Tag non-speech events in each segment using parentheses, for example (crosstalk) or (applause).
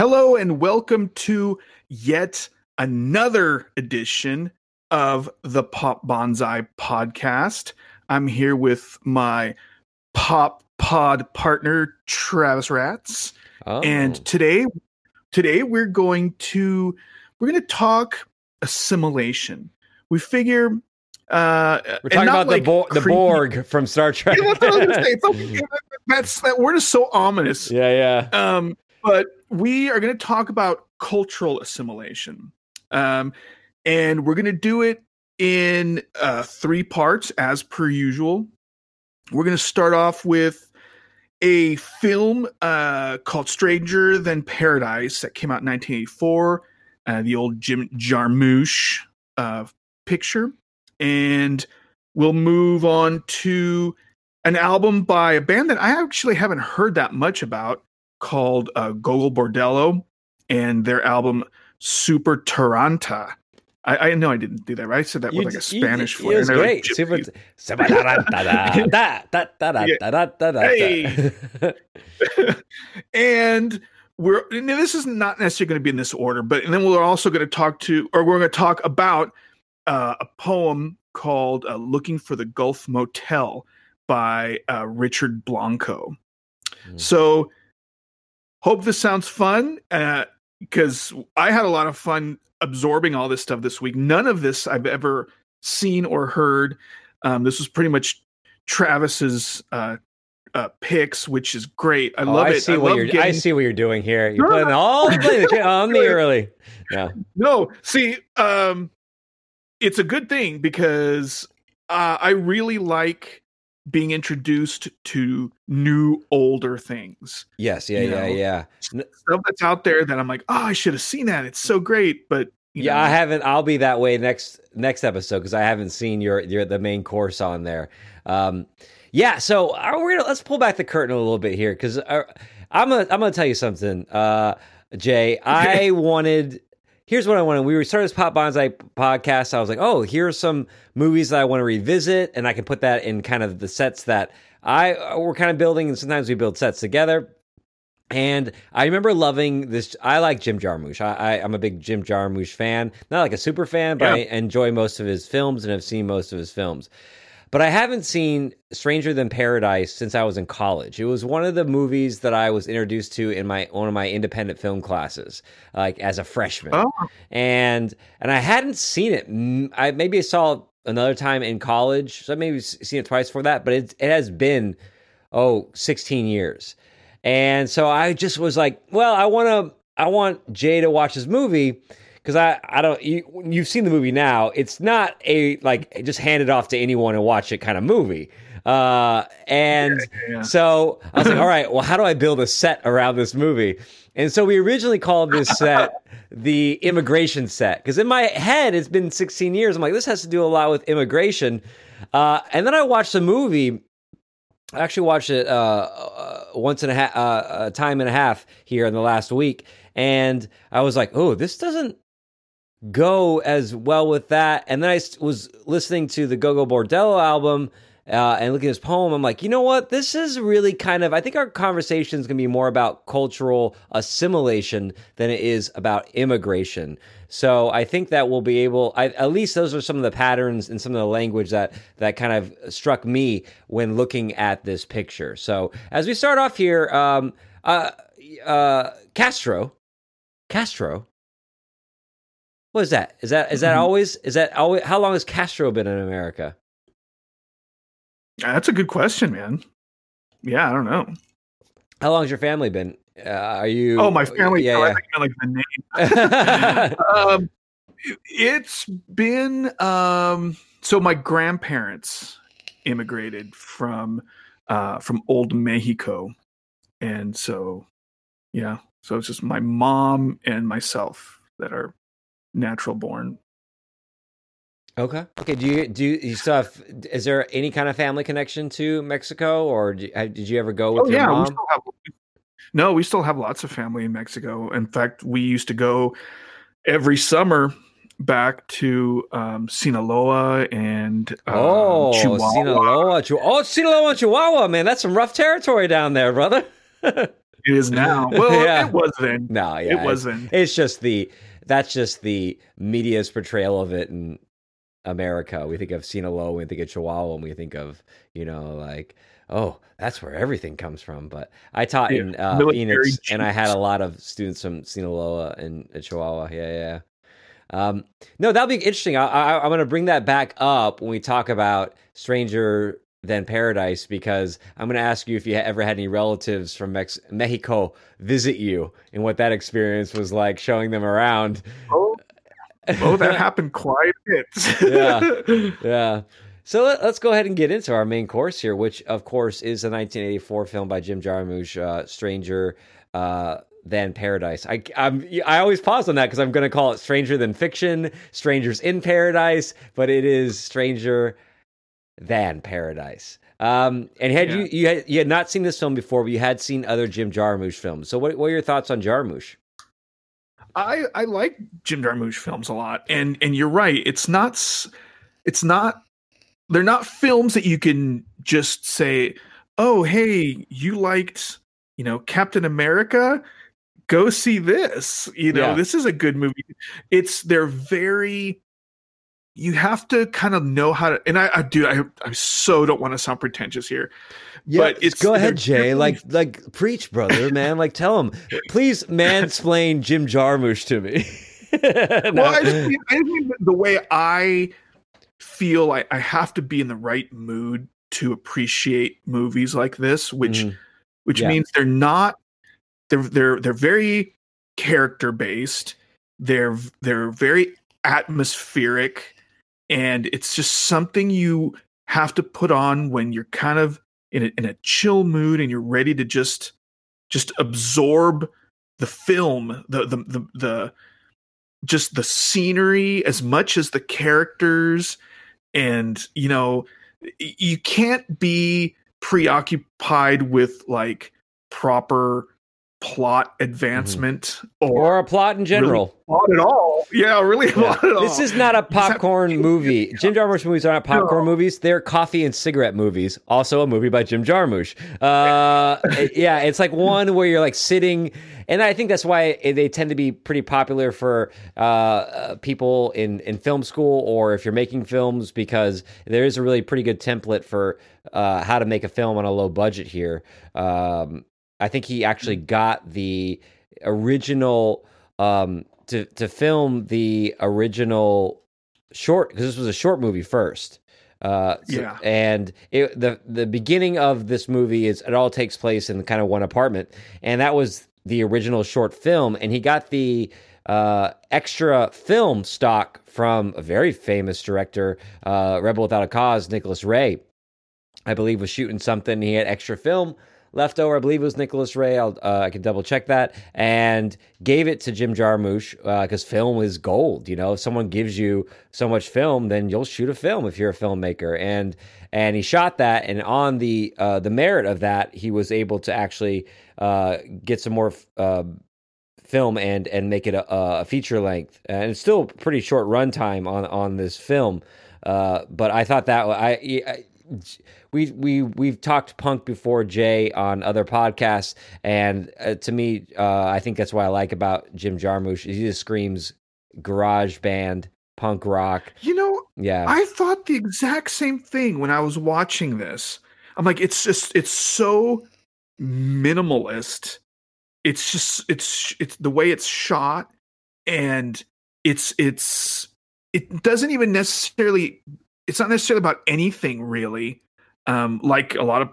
Hello and welcome to yet another edition of the Pop Banzai podcast. I'm here with my pop pod partner Travis Rats, Oh. and today today we're going to we're going to talk assimilation. We figure uh we're talking about the, like Bo- the Borg from Star Trek. Yeah, that's what I was gonna say. (laughs) That's that word is so ominous. yeah, yeah. Um, but we are going to talk about cultural assimilation. Um, and we're going to do it in uh, three parts as per usual. We're going to start off with a film uh, called Stranger Than Paradise that came out in 1984, uh, the old Jim Jarmusch uh, picture. And we'll move on to an album by a band that I actually haven't heard that much about called uh, Gogol Bordello and their album Super Taranta. I, I know I didn't do that right. I said that with like a Spanish d- flair. It was they're like great. Super. Hey. and we're and this is not necessarily going to be in this order, but and then we're also going to talk to, or we're going to talk about uh, a poem called uh, "Looking for the Gulf Motel" by uh, Richard Blanco. Mm. So, hope this sounds fun because I had a lot of fun absorbing all this stuff this week. None of this I've ever seen or heard. Um, this was pretty much Travis's uh, uh, picks, which is great. I Oh, love I it. see I what you're. I see what you're doing here. You're No, putting all playing the (laughs) on me early. Yeah. No, see, um, it's a good thing because uh, I really like being introduced to new, older things. Yes. Yeah. Yeah. know, Yeah. Stuff that's out there that I'm like, oh, I should have seen that. It's so great, but you yeah. know, I haven't. I'll be that way next next episode because I haven't seen your your the main course on there. Um, yeah. So uh, we're gonna let's pull back the curtain a little bit here because uh, I'm gonna I'm gonna tell you something, uh, Jay. (laughs) I wanted. Here's what I wanted. We started this Pop Banzai podcast. I was like, oh, here's some movies that I want to revisit, and I can put that in kind of the sets that I uh, we're kind of building. And sometimes we build sets together. And I remember loving this. I like Jim Jarmusch. I, I, I'm a big Jim Jarmusch fan. Not like a super fan, but Yeah. I enjoy most of his films and have seen most of his films. But I haven't seen Stranger Than Paradise since I was in college. It was one of the movies that I was introduced to in my one of my independent film classes, like as a freshman Oh, and and I hadn't seen it. I maybe I saw it another time in college, so I maybe seen it twice for that. But it it has been oh 16 years, and so I just was like, well, I want to I want Jay to watch this movie because I I don't you you've seen the movie now. It's not a like just hand it off to anyone and watch it kind of movie. Uh, and yeah. so I was like, all right, well, how do I build a set around this movie? And so we originally called this set the immigration set because in my head it's been 16 years. I'm like, this has to do a lot with immigration. Uh, and then I watched the movie. I actually watched it uh, uh, once and a half, uh, a time and a half here in the last week, and I was like, oh, this doesn't go as well with that. And then I was listening to the Gogol Bordello album uh, and looking at his poem. I'm like, you know what? This is really kind of. I think our conversation is going to be more about cultural assimilation than it is about immigration. So I think that we'll be able. I, at least those are some of the patterns and some of the language that that kind of struck me when looking at this picture. So as we start off here, um, uh, uh, Castro, Castro. What is that? Is that is that Mhm. always is that always how long has Castro been in America? that's a good question, man. Yeah, I don't know. How long has your family been? Uh, are you? Oh, my family. Yeah, yeah. I like the name. (laughs) um, it- it's been um, so my grandparents immigrated from uh, from old Mexico, and so yeah, so it's just my mom and myself that are natural born. okay. Okay. Do you do you, you still have? Is there any kind of family connection to Mexico, or did you ever go with Oh your yeah, we mom? still have. No, we still have lots of family in Mexico. In fact, we used to go every summer back to um, Sinaloa and um, oh, Chihuahua. Sinaloa, Chihuahua. Oh, Sinaloa, Chihuahua, man, that's some rough territory down there, brother. it is now. (laughs) Well, Yeah. it was then. No, yeah, it it's- was then. It's just the that's just the media's portrayal of it in America. We think of Sinaloa, we think of Chihuahua, and we think of you know like oh that's where everything comes from. But I taught Yeah, in uh, Phoenix, and I had a lot of students from Sinaloa and, and Chihuahua. Yeah, yeah. Um, no, that'll be interesting. I, I, I'm going to bring that back up when we talk about Stranger Than Paradise because I'm going to ask you if you ever had any relatives from Mex- Mexico visit you and what that experience was like, showing them around. Oh, oh, that (laughs) happened quite a bit. Yeah. (laughs) Yeah. So let, us go ahead and get into our main course here, which of course is the 1984 film by Jim Jarmusch, uh, Stranger uh, Than Paradise. I I'm, I always pause on that because I'm going to call it Stranger Than Fiction, Strangers in Paradise, but it is Stranger Than Paradise. Um, and had Yeah. you you had, you had not seen this film before, but you had seen other Jim Jarmusch films. So what what are your thoughts on Jarmusch? I I like Jim Jarmusch films a lot, and and you're right. It's not it's not they're not films that you can just say, oh hey, you liked you know Captain America, go see this. You know Yeah. this is a good movie. It's they're very. You have to kind of know how to, and I, I do. I, I so don't want to sound pretentious here, but it's go ahead, Jay. Like, like, preach, brother, man. Like, tell him, please, (laughs) mansplain Jim Jarmusch to me. (laughs) No. well, I just, mean, I mean the way I feel like I have to be in the right mood to appreciate movies like this, which Mhm. which Yeah. means they're not they're they're they're very character based. They're they're very atmospheric, and it's just something you have to put on when you're kind of in a, in a chill mood and you're ready to just just absorb the film, the the the, the just the scenery as much as the characters. And you know you can't be preoccupied with like proper plot advancement or, or a plot in general. plot at all yeah really Yeah. plot at all This is not a just have to popcorn be- movie. Jim Jarmusch movies are not popcorn No. movies. They're coffee and cigarette movies. Also a movie by Jim Jarmusch. Uh, (laughs) yeah, it's like one where you're like sitting, and I think that's why they tend to be pretty popular for uh, uh, people in in film school or if you're making films because there is a really pretty good template for uh, how to make a film on a low budget here. Um, I think he actually got the original um, to to film the original short because this was a short movie first. Uh, so- Yeah. and it, the the beginning of this movie is it all takes place in kind of one apartment, and that was the original short film, and he got the uh, extra film stock from a very famous director, uh, Rebel Without a Cause, Nicholas Ray. I believe was shooting something. He had extra film left over. I believe it was Nicholas Ray. Uh, I can double check that. And gave it to Jim Jarmusch because film is gold. You know, if someone gives you so much film, then you'll shoot a film if you're a filmmaker. And and he shot that. And on the uh, the merit of that, he was able to actually uh, get some more. Uh, film and and make it a, a feature length and it's still pretty short runtime on on this film uh, but I thought that I, I we we we've talked punk before Jay on other podcasts, and uh, to me, uh, I think that's what I like about Jim Jarmusch. He just screams garage band, punk rock. you know Yeah, I thought the exact same thing when I was watching this. I'm like, it's just, it's so minimalist. It's just, it's, it's the way it's shot, and it's, it's, it doesn't even necessarily, it's not necessarily about anything really. Um, like a lot of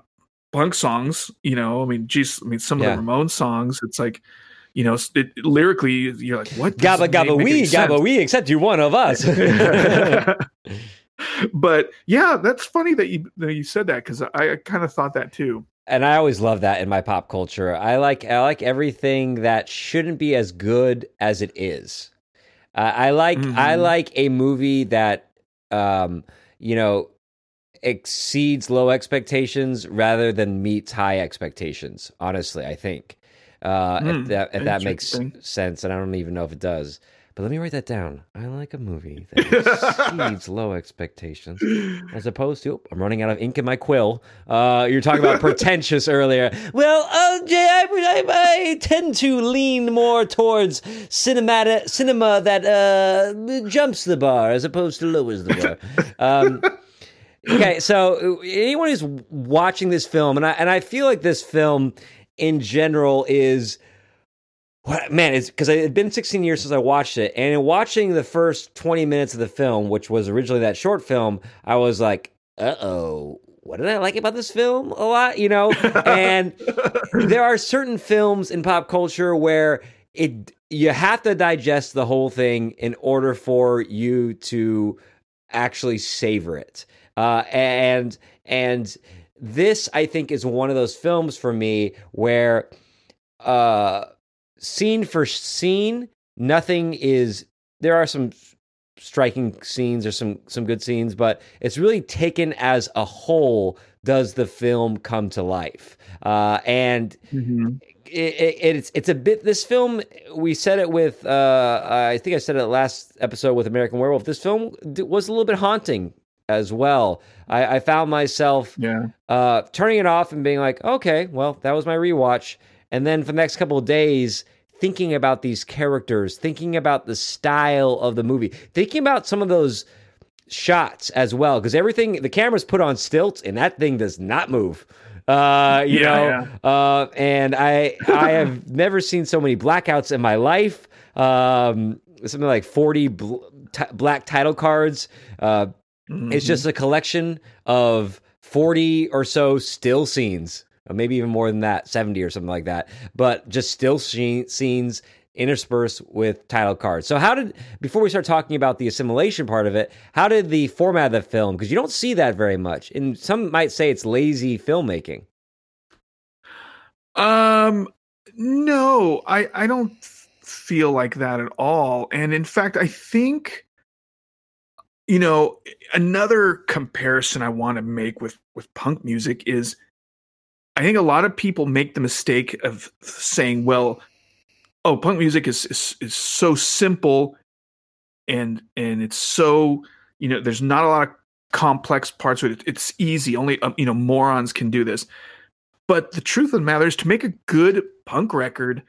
punk songs, you know. I mean, geez, I mean, some Yeah. of the Ramones songs, it's like, you know, it, lyrically, you're like, what? Gabba gabba make any wee, sense gabba wee. Except you're one of us. (laughs) (laughs) but yeah, that's funny that you that you said that because I, I kind of thought that too. and I always love that in my pop culture. I like I like everything that shouldn't be as good as it is. Uh, I like I Mhm. like a movie that um you know exceeds low expectations rather than meets high expectations. Honestly, I think uh, Hmm, if that if that makes sense, and I don't even know if it does. But let me write that down. I like a movie that exceeds (laughs) low expectations, as opposed to I'm running out of ink in my quill. Uh, you're talking about pretentious (laughs) earlier. Well, uh, Jay, I, I, I, tend to lean more towards cinematic cinema that uh, jumps the bar as opposed to lowers the bar. Um, okay, so anyone who's watching this film, and I and I feel like this film in general is man, it's because it had been 16 years since I watched it, and in watching the first 20 minutes of the film, which was originally that short film, I was like, uh oh. What did I like about this film a lot? You know, (laughs) and there are certain films in pop culture where it you have to digest the whole thing in order for you to actually savor it. Uh, and and this I think is one of those films for me where uh scene for scene, nothing is. There are some striking scenes or some some good scenes, but it's really taken as a whole. Does the film come to life? Uh, and mm-hmm. it, it, it's it's a bit. This film, we said it with. Uh, I think I said it last episode with American Werewolf. This film was a little bit haunting as well. I, I found myself yeah. uh, turning it off and being like, okay, well, that was my rewatch. And then for the next couple of days, thinking about these characters, thinking about the style of the movie, thinking about some of those shots as well, because everything the camera's put on stilts and that thing does not move. Uh, you yeah, know, yeah. Uh, and I I (laughs) have never seen so many blackouts in my life. Um, something like forty bl- t- black title cards. Uh, mm-hmm. It's just a collection of forty or so still scenes maybe even more than that, 70 or something like that. But just still scenes interspersed with title cards. So how did before we start talking about the assimilation part of it, how did the format of the film because you don't see that very much. And some might say it's lazy filmmaking. Um no, I I don't feel like that at all. And in fact, I think you know, another comparison I want to make with with punk music is I think a lot of people make the mistake of saying, well, oh, punk music is, is, is so simple and and it's so, you know, there's not a lot of complex parts with it. It's easy. Only um, you know, morons can do this. But the truth of the matter is to make a good punk record,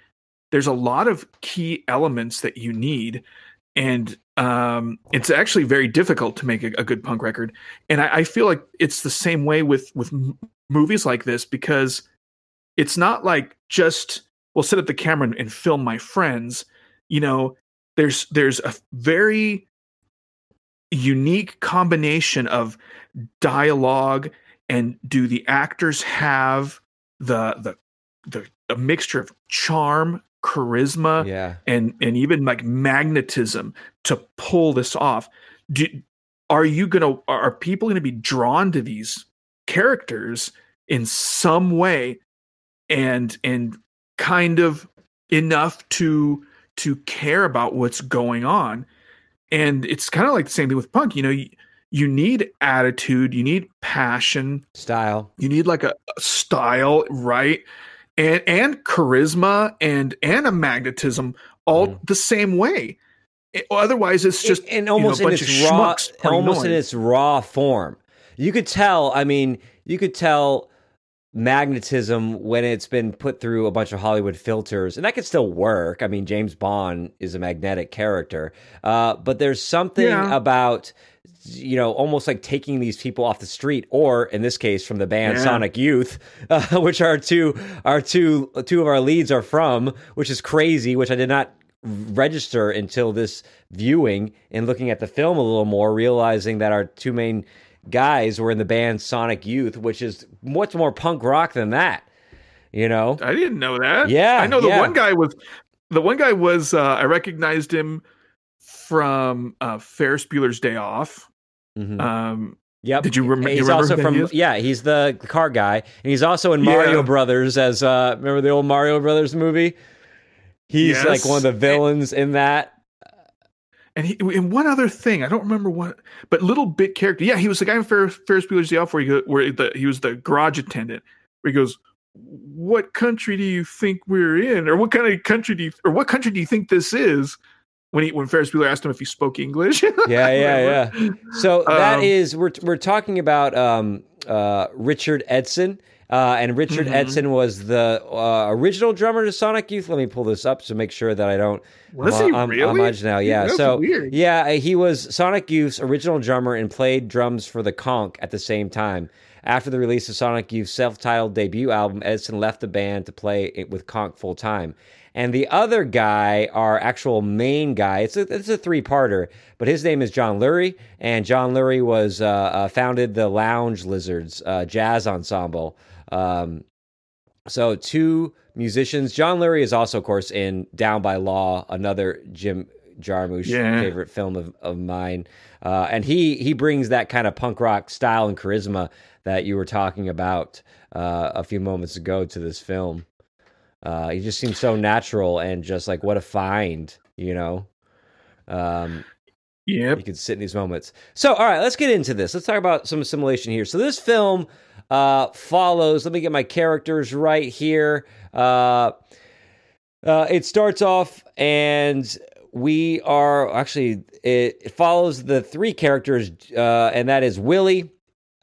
there's a lot of key elements that you need and um, it's actually very difficult to make a, a good punk record. And I, I, feel like it's the same way with with movies like this because it's not like just we'll set up the camera and, and film my friends. You know, there's there's a very unique combination of dialogue and do the actors have the the the a mixture of charm charisma yeah. and and even like magnetism to pull this off. Do, are you gonna are people gonna be drawn to these characters in some way and and kind of enough to to care about what's going on? And it's kind of like the same thing with punk you know you, you need attitude you need passion. Style. You need like a, a style right and and charisma and and a magnetism all mm. the same way it, otherwise it's just and almost you know, in its raw almost in its raw form you could tell i mean you could tell magnetism when it's been put through a bunch of Hollywood filters, and that could still work. I mean, James Bond is a magnetic character, uh, but there's something yeah. about you know almost like taking these people off the street, or in this case, from the band yeah. Sonic Youth, (laughs) uh, which are two our two two of our leads are from, which is crazy. Which I did not register until this viewing and looking at the film a little more, realizing that our two main guys were in the band Sonic Youth, which is much more punk rock than that. You know, I didn't know that. Yeah, I know the yeah. one guy was the one guy was uh, I recognized him from uh, Ferris Bueller's Day Off. Mm-hmm. Um, Yep. Did you, rem- he's you remember? also from he yeah, he's the car guy, and he's also in Mario yeah. Brothers as uh remember the old Mario Brothers movie. He's yes. like one of the villains in that. And he, and one other thing, I don't remember what, but little bit character. Yeah, he was the guy in Ferris, Ferris Bueller's Day Off where he where the, he was the garage attendant. Where he goes, "What country do you think we're in, or what kind of country do you, or what country do you think this is?" When he when Ferris Bueller asked him if he spoke English. (laughs) yeah, yeah, yeah. So that Um, is we're we're talking about um, uh, Richard Edson. Uh, and Richard Mhm. Edson was the uh, original drummer to Sonic Youth. Let me pull this up to make sure that I don't Was I'm, he I'm- really? Now. Yeah. That's so weird. yeah, he was Sonic Youth's original drummer and played drums for the Konk at the same time. After the release of Sonic Youth's self-titled debut album, Edson left the band to play it with Konk full time. And the other guy, our actual main guy, it's a, it's a three-parter, but his name is John Lurie, and John Lurie was uh, uh, founded the Lounge Lizards uh, jazz ensemble. Um, so two musicians. John Lurie is also, of course, in Down by Law, another Jim Jarmusch Yeah. favorite film of, of mine. Uh, and he he brings that kind of punk rock style and charisma that you were talking about uh, a few moments ago to this film. Uh, he just seems so natural and just like what a find, you know. Um, Yep. you can sit in these moments. So, all right, let's get into this. Let's talk about some assimilation here. So, this film uh, follows. Let me get my characters right here. Uh, uh, it starts off, and we are actually it, it follows the three characters, uh, and that is Willie,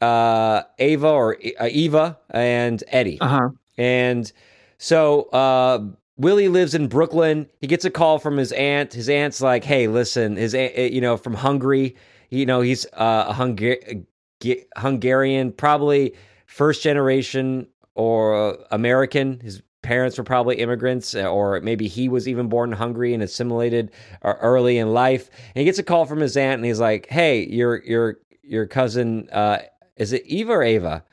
uh, Ava or uh, Eva, and Eddie. Uh huh. And so uh, Willie lives in Brooklyn. He gets a call from his aunt. His aunt's like, "Hey, listen, his aunt, you know from Hungary. You know he's uh, a Hunga- Ge- Hungarian, probably first generation or American. His parents were probably immigrants, uh, or maybe he was even born in Hungary and assimilated uh, early in life. And he gets a call from his aunt, and he's like, "Hey, your your your cousin." Uh, is it Eva or Ava?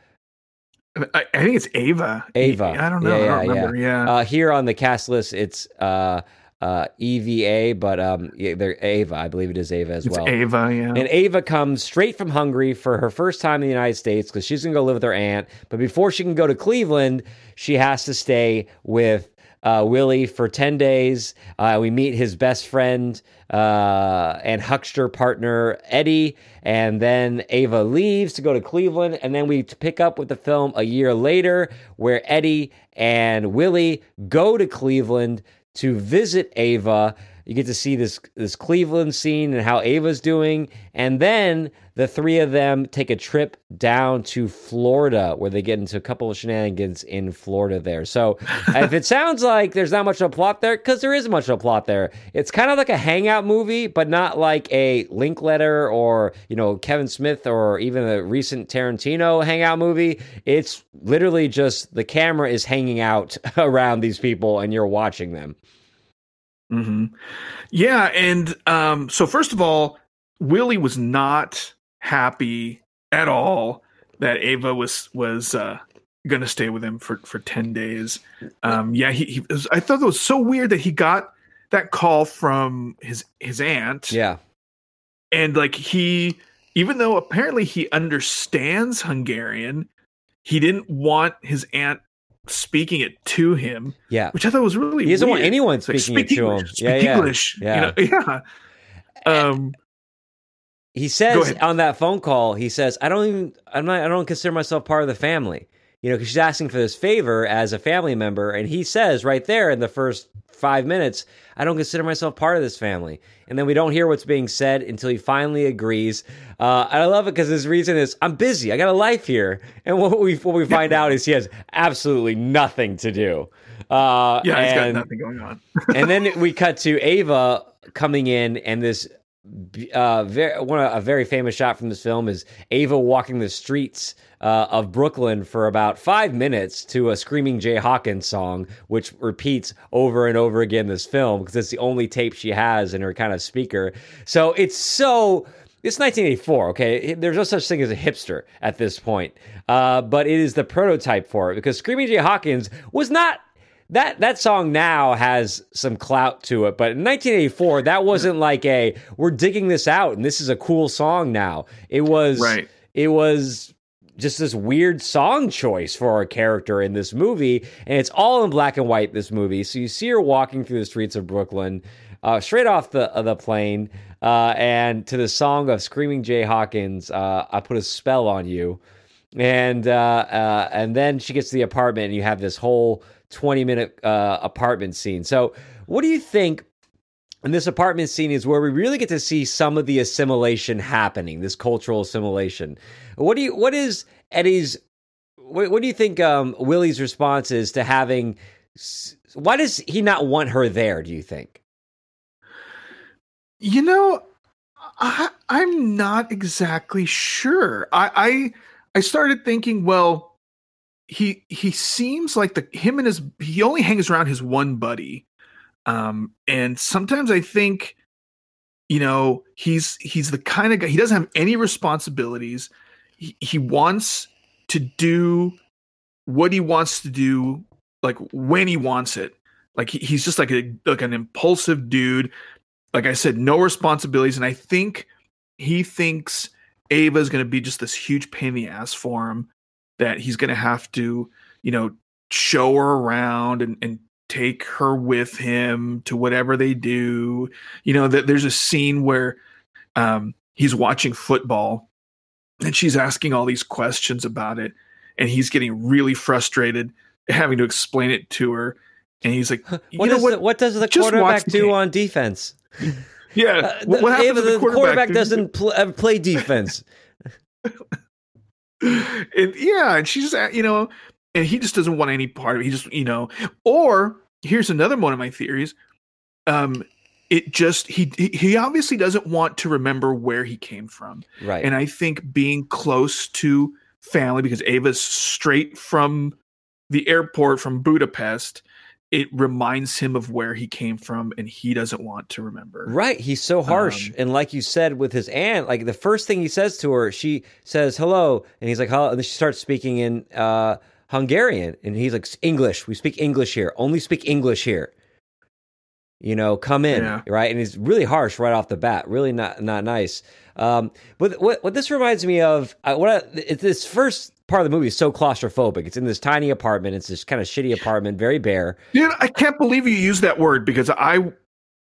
I, I think it's Ava. Ava. I don't know. Yeah, I don't yeah. Yeah. Uh, here on the cast list, it's uh, uh, EVA, but um, yeah, they're Ava. I believe it is Ava as it's well. Ava. Yeah. And Ava comes straight from Hungary for her first time in the United States because she's going to go live with her aunt. But before she can go to Cleveland, she has to stay with uh, Willie for 10 days. Uh, we meet his best friend uh, and huckster partner, Eddie. And then Ava leaves to go to Cleveland. And then we pick up with the film a year later where Eddie and Willie go to Cleveland to visit Ava. You get to see this this Cleveland scene and how Ava's doing, and then the three of them take a trip down to Florida, where they get into a couple of shenanigans in Florida. There, so (laughs) if it sounds like there's not much of a plot there, because there is much of a plot there, it's kind of like a hangout movie, but not like a Linklater or you know Kevin Smith or even a recent Tarantino hangout movie. It's literally just the camera is hanging out (laughs) around these people, and you're watching them. Hmm Yeah, and um, so first of all, Willie was not happy at all that Ava was was uh, going to stay with him for for ten days. Um, yeah, he, he was, I thought it was so weird that he got that call from his his aunt. Yeah. and like he, even though apparently he understands Hungarian, he didn't want his aunt speaking it to him, Yeah. which I thought was really. He doesn't want anyone like, speaking it speak to him. English, Yeah, speak yeah. English. Yeah. You know? (laughs) yeah. Um, He says on that phone call, he says, "I don't even, I'm not, I don't consider myself part of the family." You know, because she's asking for this favor as a family member, and he says right there in the first five minutes, "I don't consider myself part of this family." And then we don't hear what's being said until he finally agrees. Uh, and I love it because his reason is, "I'm busy. I got a life here." And what we what we find out is he has absolutely nothing to do. Uh, yeah, he's got and- nothing going on. (laughs) and then we cut to Ava coming in, and this uh, very, one a very famous shot from this film is Ava walking the streets uh, of Brooklyn for about five minutes to a Screaming Jay Hawkins song, which repeats over and over again this film because it's the only tape she has in her kind of speaker. So it's so. It's 1984, okay? There's no such thing as a hipster at this point. Uh, but it is the prototype for it because Screaming Jay Hawkins was not that that song now has some clout to it, but in 1984, that wasn't like a we're digging this out and this is a cool song now. It was Right. It was just this weird song choice for a character in this movie, and it's all in black and white. This movie, so you see her walking through the streets of Brooklyn, uh, straight off the uh, the plane, uh, and to the song of Screaming Jay Hawkins, uh, "I Put a Spell on You." and uh, uh, and then she gets to the apartment, and you have this whole twenty minute uh, apartment scene. So, what do you think and this apartment scene is where we really get to see some of the assimilation happening, this cultural assimilation. What do you? What is Eddie's? What, what do you think? Um, Willie's response is to having. Why does he not want her there? Do you think? You know, I, I'm not exactly sure. I, I I started thinking, well, he he seems like the him and his he only hangs around his one buddy um, and sometimes I think, you know, he's he's the kind of guy he doesn't have any responsibilities. He, he wants to do what he wants to do, like when he wants it. Like he, he's just like a like an impulsive dude. Like I said, no responsibilities, and I think he thinks Ava is going to be just this huge pain in the ass for him that he's going to have to, you know, show her around and, and take her with him to whatever they do. You know, that there's a scene where um, he's watching football and she's asking all these questions about it, and he's getting really frustrated having to explain it to her. And he's like, what, what? The, what does the quarterback do on defense? (laughs) Yeah, uh, what, what happens the, the quarterback, quarterback doesn't pl- uh, play (laughs) defense. and yeah, and she's you know, and he just doesn't want any part of it. He just you know, or here's another one of my theories. Um, it just he he obviously doesn't want to remember where he came from, right? And I think being close to family because Ava's straight from the airport from Budapest. It reminds him of where he came from, and he doesn't want to remember. Right? He's so harsh, um, and like you said with his aunt, like the first thing he says to her, she says hello, and he's like hello, and then she starts speaking in uh, Hungarian. And he's like, English. We speak English here. Only speak English here. You know, come in, yeah. right? And he's really harsh right off the bat. Really not not nice. Um, but what what this reminds me of, uh, what I, this first part of the movie is so claustrophobic. It's in this tiny apartment. It's this kind of shitty apartment, very bare. Dude, I can't believe you used that word because I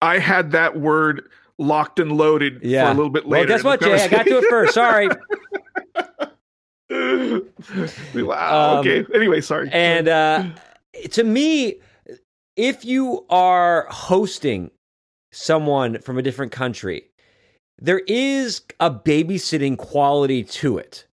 I had that word locked and loaded yeah. for a little bit later. Well, guess what, Jay? I got to it first. Sorry. (laughs) (laughs) wow. Um, okay. Anyway, sorry. And uh, to me, if you are hosting someone from a different country, there is a babysitting quality to it.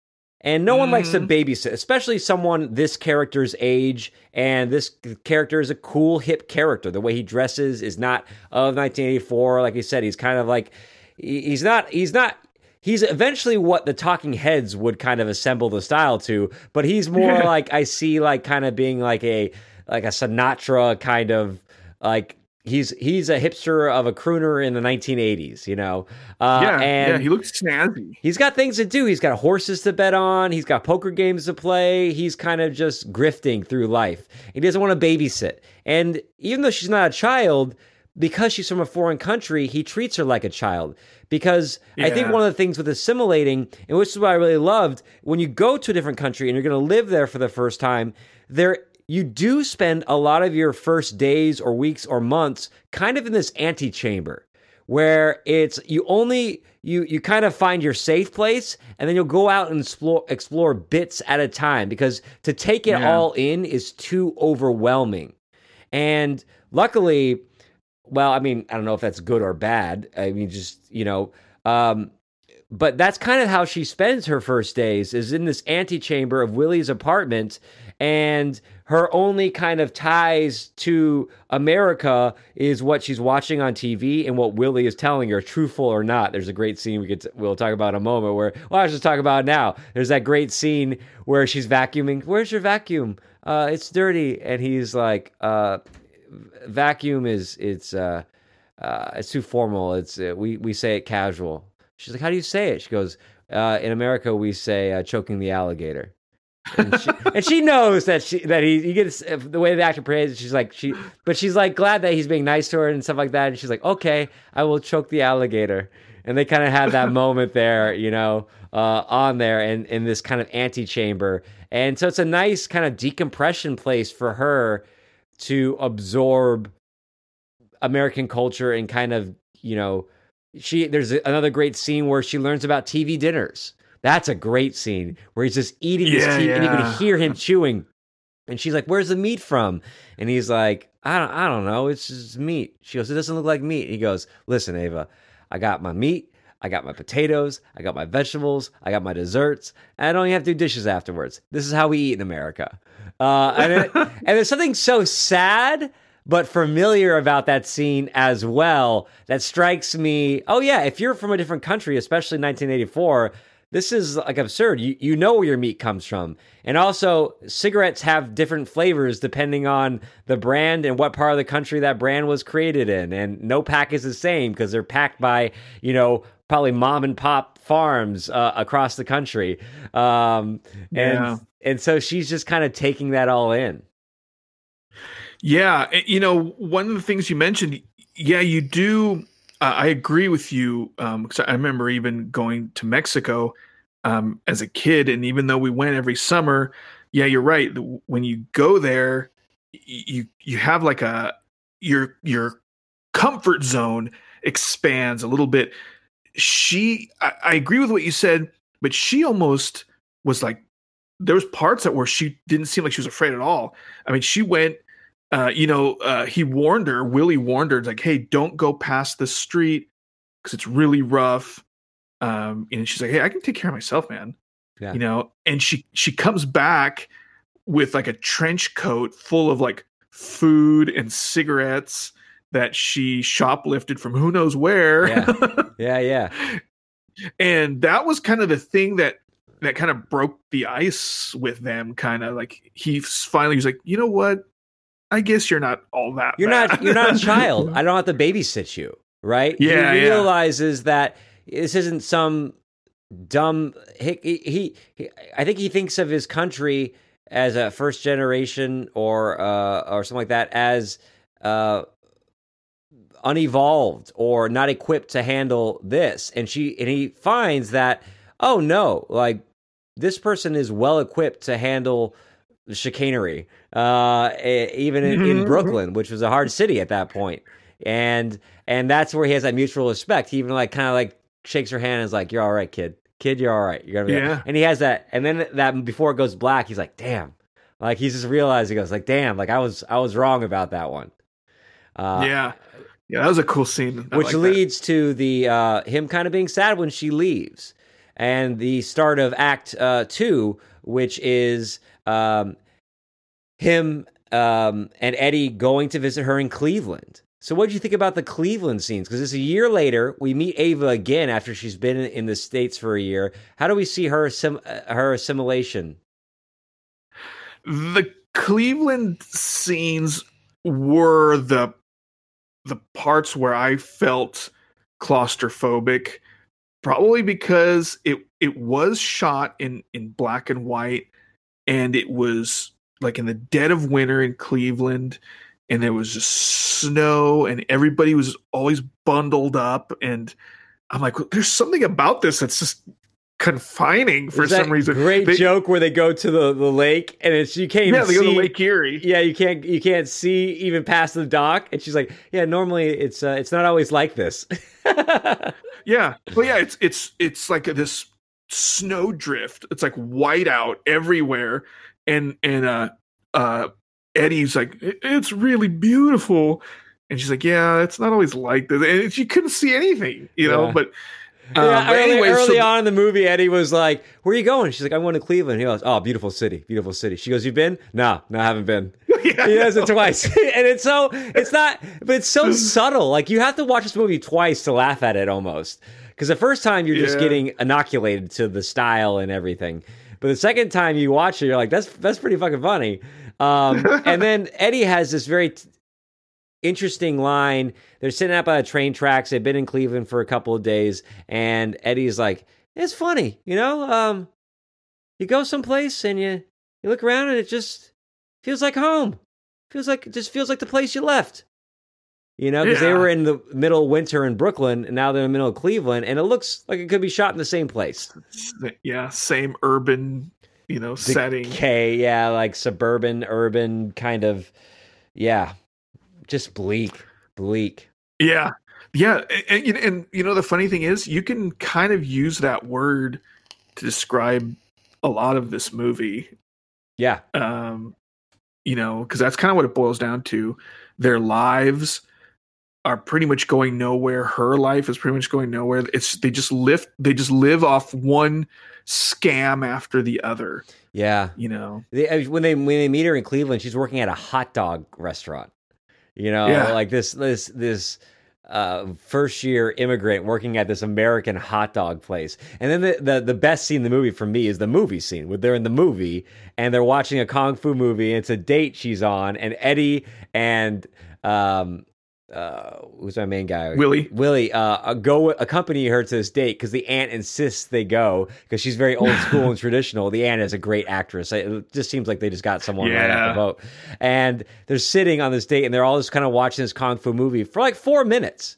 And no one mm. likes to mm-hmm. babysit, especially someone this character's age. And this character is a cool, hip character. The way he dresses is not of 1984. Like you said, he's kind of like he's not he's not he's eventually what the talking heads would kind of assemble the style to but he's more yeah. like i see like kind of being like a like a sinatra kind of like he's he's a hipster of a crooner in the 1980s you know? Uh, yeah and yeah he looks snazzy. he's got things to do. He's got horses to bet on. He's got poker games to play. He's kind of just grifting through life. He doesn't want to babysit. And even though she's not a child because she's from a foreign country, he treats her like a child. Because yeah. I think one of the things with assimilating, and which is what I really loved, when you go to a different country and you're going to live there for the first time, there you do spend a lot of your first days or weeks or months kind of in this antechamber where it's you only you you kind of find your safe place and then you'll go out and explore explore bits at a time because to take it yeah. all in is too overwhelming. And luckily well, I mean, I don't know if that's good or bad. I mean, just, you know, um, but that's kind of how she spends her first days is in this antechamber of Willie's apartment and her only kind of ties to America is what she's watching on TV and what Willie is telling her, truthful or not. There's a great scene we could we'll talk about in a moment where well, I was just talk about now. There's that great scene where she's vacuuming. Where's your vacuum? Uh, it's dirty, and he's like, uh, vacuum is it's uh, uh, it's too formal. It's uh, we we say it casual. She's like, how do you say it? She goes, uh, in America we say uh, choking the alligator. and, she, (laughs) and she knows that she that he, gets the way the actor prays. She's like she, but she's like glad that he's being nice to her and stuff like that. And she's like, okay, I will choke the alligator. And they kind of have that (laughs) moment there, you know, uh, on there and in this kind of antechamber. And so it's a nice kind of decompression place for her to absorb American culture and kind of, you know, she there's another great scene where she learns about TV dinners. That's a great scene where he's just eating yeah, this TV yeah. and you can hear him (laughs) chewing. And she's like, "Where's the meat from?" And he's like, I don't, I don't know. It's just meat. She goes, it doesn't look like meat. He goes, listen, Ava, I got my meat, I got my potatoes, I got my vegetables, I got my desserts, and I don't even have to do dishes afterwards. This is how we eat in America. Uh, and, it, (laughs) and there's something so sad but familiar about that scene as well that strikes me. Oh yeah, if you're from a different country, especially 1984, this is like absurd. You you know where your meat comes from. And also, cigarettes have different flavors depending on the brand and what part of the country that brand was created in. And no pack is the same because they're packed by, you know, probably mom and pop farms uh, across the country. Um, and yeah. and so she's just kind of taking that all in. Yeah, you know, one of the things you mentioned, yeah, you do. Uh, I agree with you. Um, cause I remember even going to Mexico um, as a kid, and even though we went every summer, yeah, you're right. When you go there, you you have like a your your comfort zone expands a little bit. She, I, I agree with what you said, but she almost was like there was parts that where she didn't seem like she was afraid at all. I mean, she went uh, you know, uh, he warned her, Willie warned her, like, hey, don't go past the street because it's really rough. Um, and she's like, hey, I can take care of myself, man. Yeah. You know, and she she comes back with like a trench coat full of like food and cigarettes that she shoplifted from who knows where. Yeah, (laughs) yeah, yeah. and that was kind of the thing that that kind of broke the ice with them. Kind of like he finally was like, you know what? I guess you're not all that. You're bad. not. You're not a child. (laughs) I don't have to babysit you, right? Yeah. He realizes yeah. that this isn't some dumb. He, he, he, I think he thinks of his country as a first generation or uh, or something like that as uh, unevolved or not equipped to handle this. And she and he finds that oh no, like this person is well equipped to handle chicanery, uh, even in, in, mm-hmm. Brooklyn, which was a hard city at that. And and that's where he has that mutual respect. He even like kind of like shakes her hand and is like, "You're all right, kid. Kid, you're all right. You're gonna be." Yeah. Right. And he has that. And then that before it goes black, he's like, "Damn." Like he's just realized he goes like, "Damn." Like I was I was wrong about that one. Uh, yeah. Yeah, that was a cool scene. I which like leads that. to the uh, him kind of being sad when she leaves, and the start of Act uh, Two, which is um, him um, and Eddie going to visit her in Cleveland. So, what do you think about the Cleveland scenes? Because it's a year later. We meet Ava again after she's been in the states for a year. How do we see her sim- uh, her assimilation? The Cleveland scenes were the the parts where I felt claustrophobic, probably because it it was shot in in black and white, and it was like in the dead of winter in Cleveland and there was just snow and everybody was always bundled up and I'm like there's something about this that's just confining for some reason. Great they, joke where they go to the, the lake and it's you can't yeah, they see, go to Lake Erie. Yeah, you can't you can't see even past the dock. And she's like, yeah, normally it's uh, it's not always like this. (laughs) yeah, well, yeah, it's it's it's like this snow drift. It's like white out everywhere, and and uh uh Eddie's like it's really beautiful and she's like yeah it's not always like this and she couldn't see anything you know yeah. but um, yeah, early, anyway, early so, on in the movie, Eddie was like, "Where are you going?" She's like, "I'm going to Cleveland." He goes, "Oh, beautiful city, beautiful city." She goes, "You've been?" No, no, I haven't been. (laughs) yeah, he does it twice, (laughs) and it's so it's not, but it's so subtle. Like you have to watch this movie twice to laugh at it almost, because the first time you're just getting inoculated to the style and everything. But the second time you watch it, you're like, that's that's pretty fucking funny. Um, and then Eddie has this very t- interesting line. They're sitting up on the train tracks. They've been in Cleveland for a couple of days, and Eddie's like, "It's funny, you know. Um, you go someplace and you you look around and it just feels like home. Feels like it just feels like the place you left." You know, because yeah. they were in the middle of winter in Brooklyn, and now they're in the middle of Cleveland, and it looks like it could be shot in the same place. Yeah, same urban, you know, setting. Okay, yeah, like suburban, urban kind of, yeah, just bleak, bleak. Yeah, yeah, and, and, and you know the funny thing is, you can kind of use that word to describe a lot of this movie. Yeah. Um, you know, because that's kind of what it boils down to. Their lives are pretty much going nowhere. Her life is pretty much going nowhere. It's they just lift they just live off one scam after the other. Yeah, You know. They, uh, when they when they meet her in Cleveland, she's working at a hot dog restaurant. You know, Yeah. like this this this uh, first year immigrant working at this American hot dog place. And then the, the the best scene in the movie for me is the movie scene where they're in the movie and they're watching a kung fu movie. And it's a date she's on, and Eddie and um uh who's my main guy Willie. Willie uh go accompany her to this date because the aunt insists they go because she's very old school and (laughs) traditional. The aunt is a great actress. It just seems like they just got someone right off the boat. And they're sitting on this date and they're all just kind of watching this kung fu movie for like four minutes.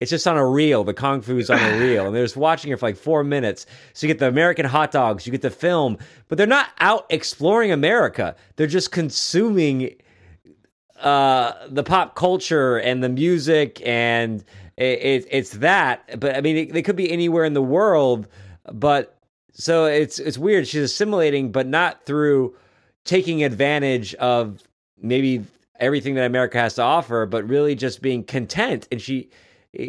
It's just on a reel. The kung fu's on a reel, and they're just watching it for like four minutes. So you get the American hot dogs, you get the film, but they're not out exploring America. They're just consuming uh, the pop culture and the music, and it, it, it's that. But I mean, it, they could be anywhere in the world. But so it's it's weird. She's assimilating, but not through taking advantage of maybe everything that America has to offer, but really just being content. And she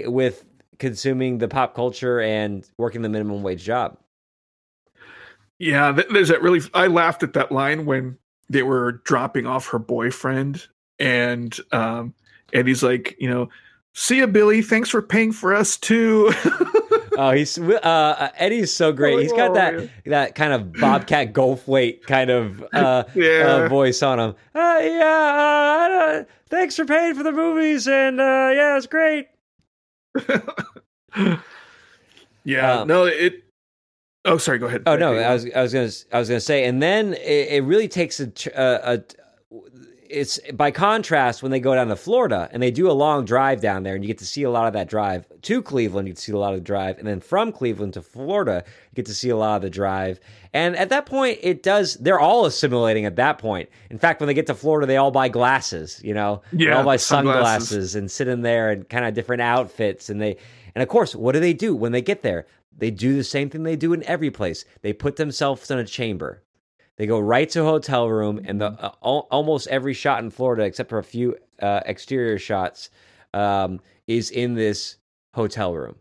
with consuming the pop culture and working the minimum wage job. Yeah, there's that really. I laughed at that line when they were dropping off her boyfriend, and um, Eddie's like, you know, see ya, Billy. Thanks for paying for us too. (laughs) Oh, he's uh, Eddie's so great. He's got that that kind of Bobcat (laughs) Goldthwait kind of uh, Yeah. uh, voice on him. Uh, yeah, uh, thanks for paying for the movies, and uh, yeah, it's great. (laughs) yeah, Um, no, it. Oh, sorry. Go ahead. Oh no, I was I was gonna I was gonna say, and then it, it really takes a, a, a it's by contrast when they go down to Florida and they do a long drive down there, and you get to see a lot of that drive to Cleveland. You get to see a lot of the drive, and then from Cleveland to Florida, you get to see a lot of the drive. And at that point, it does. They're all assimilating at that point. In fact, when they get to Florida, they all buy glasses. You know, they Yeah, all buy sunglasses. sunglasses and sit in there and kind of different outfits. And they, and of course, what do they do when they get there? They do the same thing they do in every place. They put themselves in a chamber. They go right to a hotel room, and the uh, al- almost every shot in Florida, except for a few uh, exterior shots, um, is in this hotel room.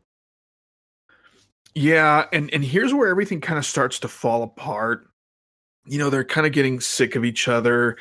Yeah, and and here's where everything kind of starts to fall apart. You know, they're kind of getting sick of each other.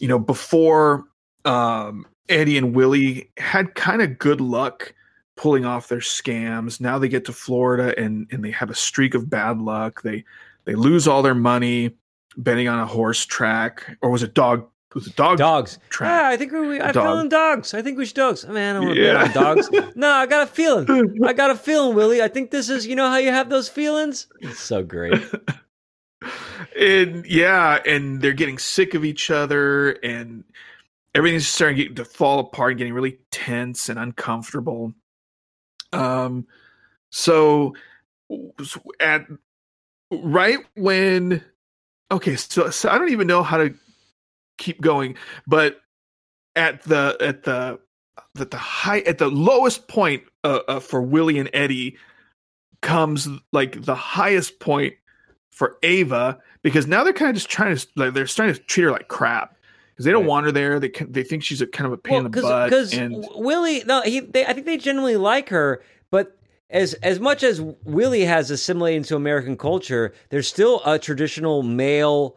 You know, before um Eddie and Willie had kind of good luck pulling off their scams. Now they get to Florida and and they have a streak of bad luck. They they lose all their money betting on a horse track or was it dog was it dog Dogs. track? Ah, I think we. I dog. feeling dogs. I think we should dogs. Man, I don't want to Yeah. bet on dogs. (laughs) no, I got a feeling. I got a feeling, Willie. I think this is. You know how you have those feelings? It's so great. (laughs) and yeah, and they're getting sick of each other, and everything's starting to, get, to fall apart, and getting really tense and uncomfortable. Um, so at right when okay, so, so I don't even know how to keep going, but at the at the at the high at the lowest point uh, uh, for Willie and Eddie comes like the highest point for Ava because now they're kind of just trying to like they're starting to treat her like crap because they don't Right. want her there. They can, they think she's a kind of a pain in the butt. because and Willie, no, he, they, I think they genuinely like her, but as as much as Willie has assimilated into American culture, there's still a traditional male,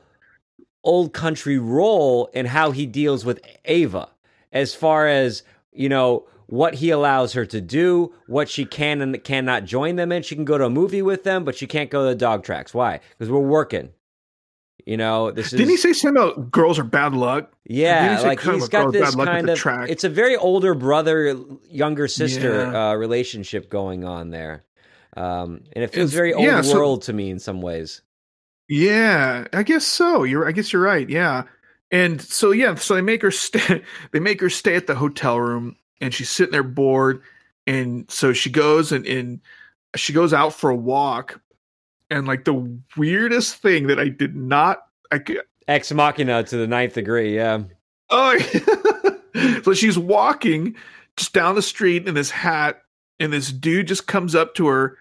old country role in how he deals with Ava, as far as you know what he allows her to do, what she can and cannot join them in. She can go to a movie with them, but she can't go to the dog tracks. Why? Because we're working. You know, this is didn't he say something about girls are bad luck? yeah, Didn't he say like of got this bad luck at kind of. track? It's a very older brother, younger sister Yeah. uh, relationship going on there, um, and it feels It's- very old yeah, so- world to me in some ways. Yeah, I guess so. You're I guess you're right. Yeah. And so yeah, so they make her stay (laughs) they make her stay at the hotel room and she's sitting there bored and so she goes and, and she goes out for a walk and like the weirdest thing that I did not I could Ex machina to the ninth degree. Yeah, Oh, (laughs) so she's walking just down the street in this hat, and this dude just comes up to her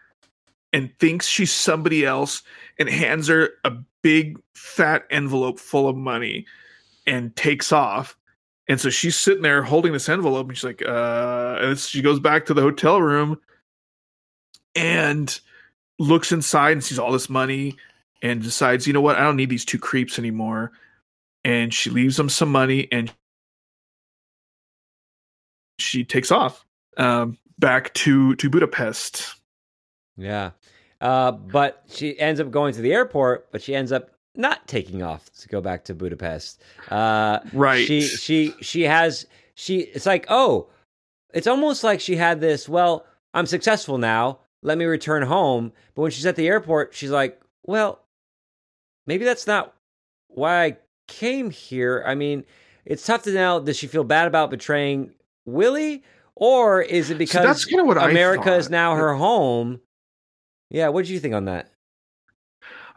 and thinks she's somebody else and hands her a big fat envelope full of money. and takes off. And so she's sitting there holding this envelope and she's like, uh, and she goes back to the hotel room and looks inside and sees all this money and decides, you know what, I don't need these two creeps anymore. And she leaves them some money and she takes off um, back to to Budapest. Yeah. Uh, but she ends up going to the airport, but she ends up not taking off to go back to Budapest. Uh, right. She she she has she. It's like oh, it's almost like she had this. Well, I'm successful now. Let me return home. But when she's at the airport, she's like, well, maybe that's not why I came here. I mean, it's tough to know. Does she feel bad about betraying Willie, or is it (sighs) because so that's kind of what America is now her home? Yeah, what did you think on that?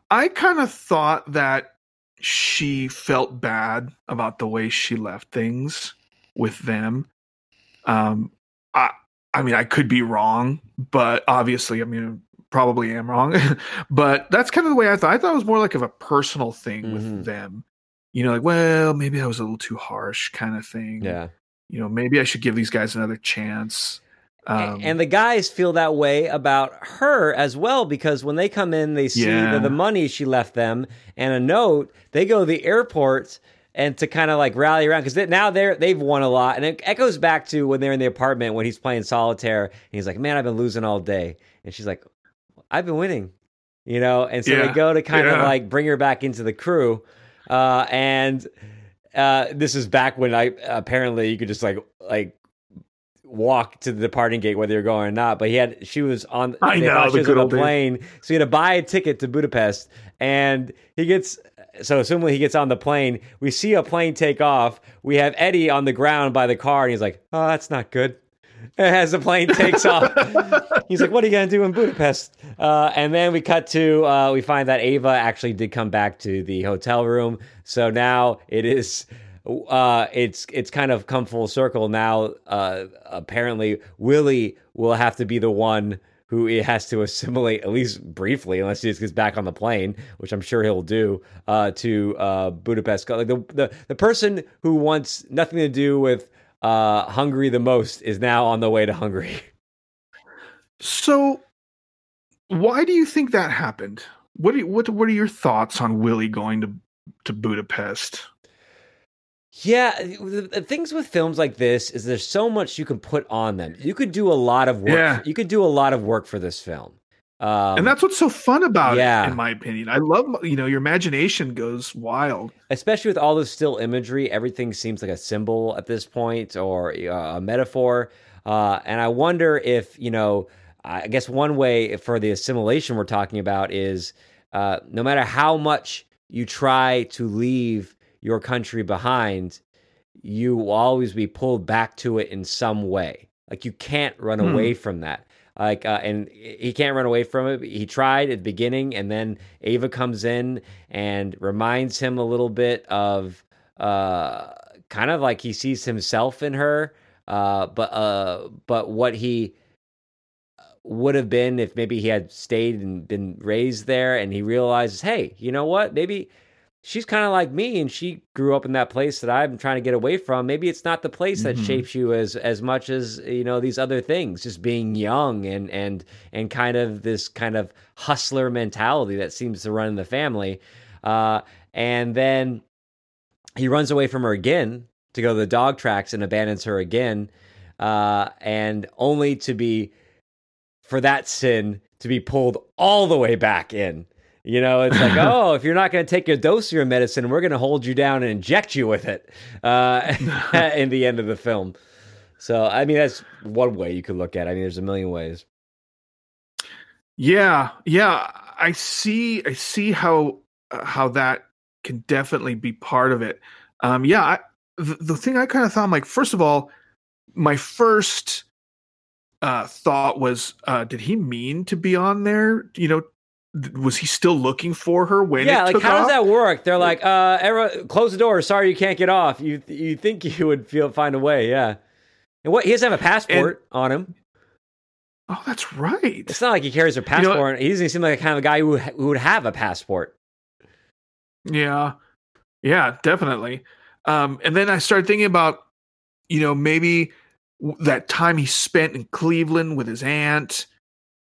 I kind of thought that she felt bad about the way she left things with them. Um, I, I mean, I could be wrong, but obviously, I mean, probably am wrong. (laughs) but that's kind of the way I thought. I thought it was more like of a personal thing Mhm. with them. You know, like, well, maybe I was a little too harsh, kind of thing. Yeah. You know, maybe I should give these guys another chance. Um, and the guys feel that way about her as well because when they come in, they see Yeah. the, the money she left them and a note. They go to the airport and to kind of like rally around because they, now they're they've won a lot. And it echoes back to when they're in the apartment when he's playing solitaire and he's like, "Man, I've been losing all day," and she's like, "I've been winning," you know. And so they go to kind of Yeah. like bring her back into the crew, uh, and uh, this is back when I apparently you could just like like walk to the departing gate whether you're going or not. But he had she was on. I know, the she was good on a days. plane, so he had to buy a ticket to Budapest, and he gets. So assuming he gets on the plane, we see a plane take off. We have Eddie on the ground by the car, and he's like, "Oh, that's not good." (laughs) As the plane takes off, (laughs) he's like, "What are you gonna do in Budapest?" Uh, and then we cut to uh, we find that Ava actually did come back to the hotel room. So now it is uh, it's it's kind of come full circle now. Uh, apparently, Willie will have to be the one who he has to assimilate at least briefly, unless he just gets back on the plane, which I'm sure he'll do. Uh, to uh, Budapest, like the, the the person who wants nothing to do with uh, Hungary the most is now on the way to Hungary. So, why do you think that happened? What you, what what are your thoughts on Willie going to to Budapest? Yeah, the, the things with films like this is there's so much you can put on them. You could do a lot of work. Yeah. You could do a lot of work for this film. Um, and that's what's so fun about yeah. it, in my opinion. I love you know your imagination goes wild. especially with all the still imagery, everything seems like a symbol at this point or uh, a metaphor. Uh, and I wonder if, you know, I guess one way for the assimilation we're talking about is uh, no matter how much you try to leave your country behind, you will always be pulled back to it in some way. Like you can't run Hmm. away from that. Like, uh, and he can't run away from it. He tried at the beginning, and then Ava comes in and reminds him a little bit of uh, kind of like he sees himself in her, uh, but uh, but what he would have been if maybe he had stayed and been raised there, and he realizes, hey, you know what? Maybe she's kind of like me, and she grew up in that place that I'm trying to get away from. Maybe it's not the place that Mhm. shapes you as as much as you know these other things. Just being young and and and kind of this kind of hustler mentality that seems to run in the family. Uh, and then he runs away from her again to go to the dog tracks and abandons her again, uh, and only to be for that sin to be pulled all the way back in. You know, it's like, (laughs) oh, if you're not going to take your dose of your medicine, we're going to hold you down and inject you with it uh, (laughs) in the end of the film. So, I mean, that's one way you could look at it. I mean, there's a million ways. Yeah, yeah, I see. I see how uh, how that can definitely be part of it. Um, yeah, I, the, the thing I kind of thought, I'm like, first of all, my first uh, thought was, uh, did he mean to be on there? You know, was he still looking for her when? yeah, like how does that work? They're like, uh, everyone, close the door. Sorry, you can't get off. You you think you would feel find a way? Yeah. And what he doesn't have a passport on him. Oh, that's right. It's not like he carries a know what? passport. he doesn't seem like a kind of guy who who would have a passport. Yeah, yeah, definitely. Um, and then I started thinking about, you know, maybe that time he spent in Cleveland with his aunt,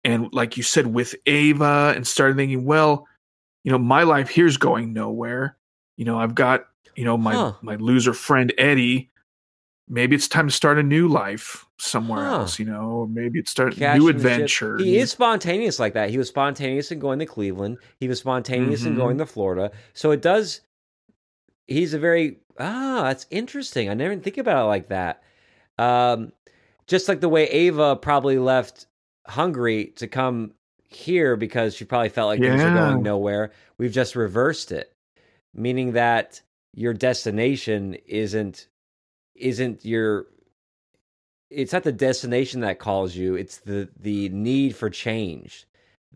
and like you said, with Ava, and started thinking, well, you know, my life here's going nowhere. You know, I've got, you know, my Huh. my loser friend Eddie. Maybe it's time to start a new life somewhere Huh. else, you know, or maybe it's start new in adventure. He is spontaneous like that. He was spontaneous in going to Cleveland. He was spontaneous in Mhm. going to Florida. So it does. He's a very ah. That's interesting. I never even think about it like that. Um, just like the way Ava probably left Hungary to come here because she probably felt like things were going nowhere. We've just reversed it, meaning that your destination isn't isn't your it's not the destination that calls you it's the the need for change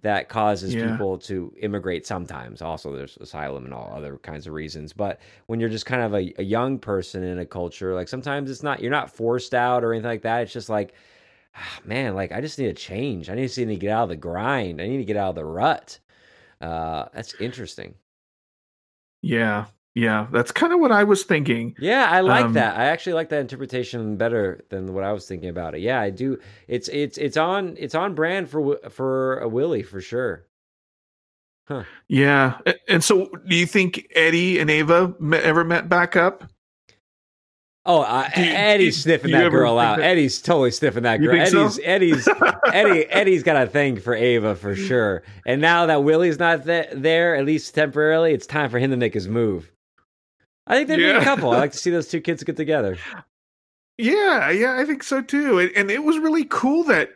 that causes Yeah. people to immigrate sometimes also there's asylum and all other kinds of reasons but when you're just kind of a, a young person in a culture like sometimes it's not you're not forced out or anything like that it's just like (sighs) man like i just need a change i need to get out of the grind i need to get out of the rut uh that's interesting Yeah, yeah, that's kind of what I was thinking. Yeah, I like Um, that. I actually like that interpretation better than what I was thinking about it. Yeah, I do. It's it's it's on it's on brand for for a Willie for sure. Yeah, and so do you think Eddie and Ava ever met back up? Oh, uh, you- Eddie's sniffing that girl out. that- Eddie's totally sniffing that girl. think so? Eddie's Eddie's (laughs) Eddie Eddie's got a thing for Ava for sure. And now that Willie's not th- there, at least temporarily, it's time for him to make his move. I think they'd be a couple. I like to see those (laughs) two kids get together. Yeah, yeah, I think so too. And, and it was really cool that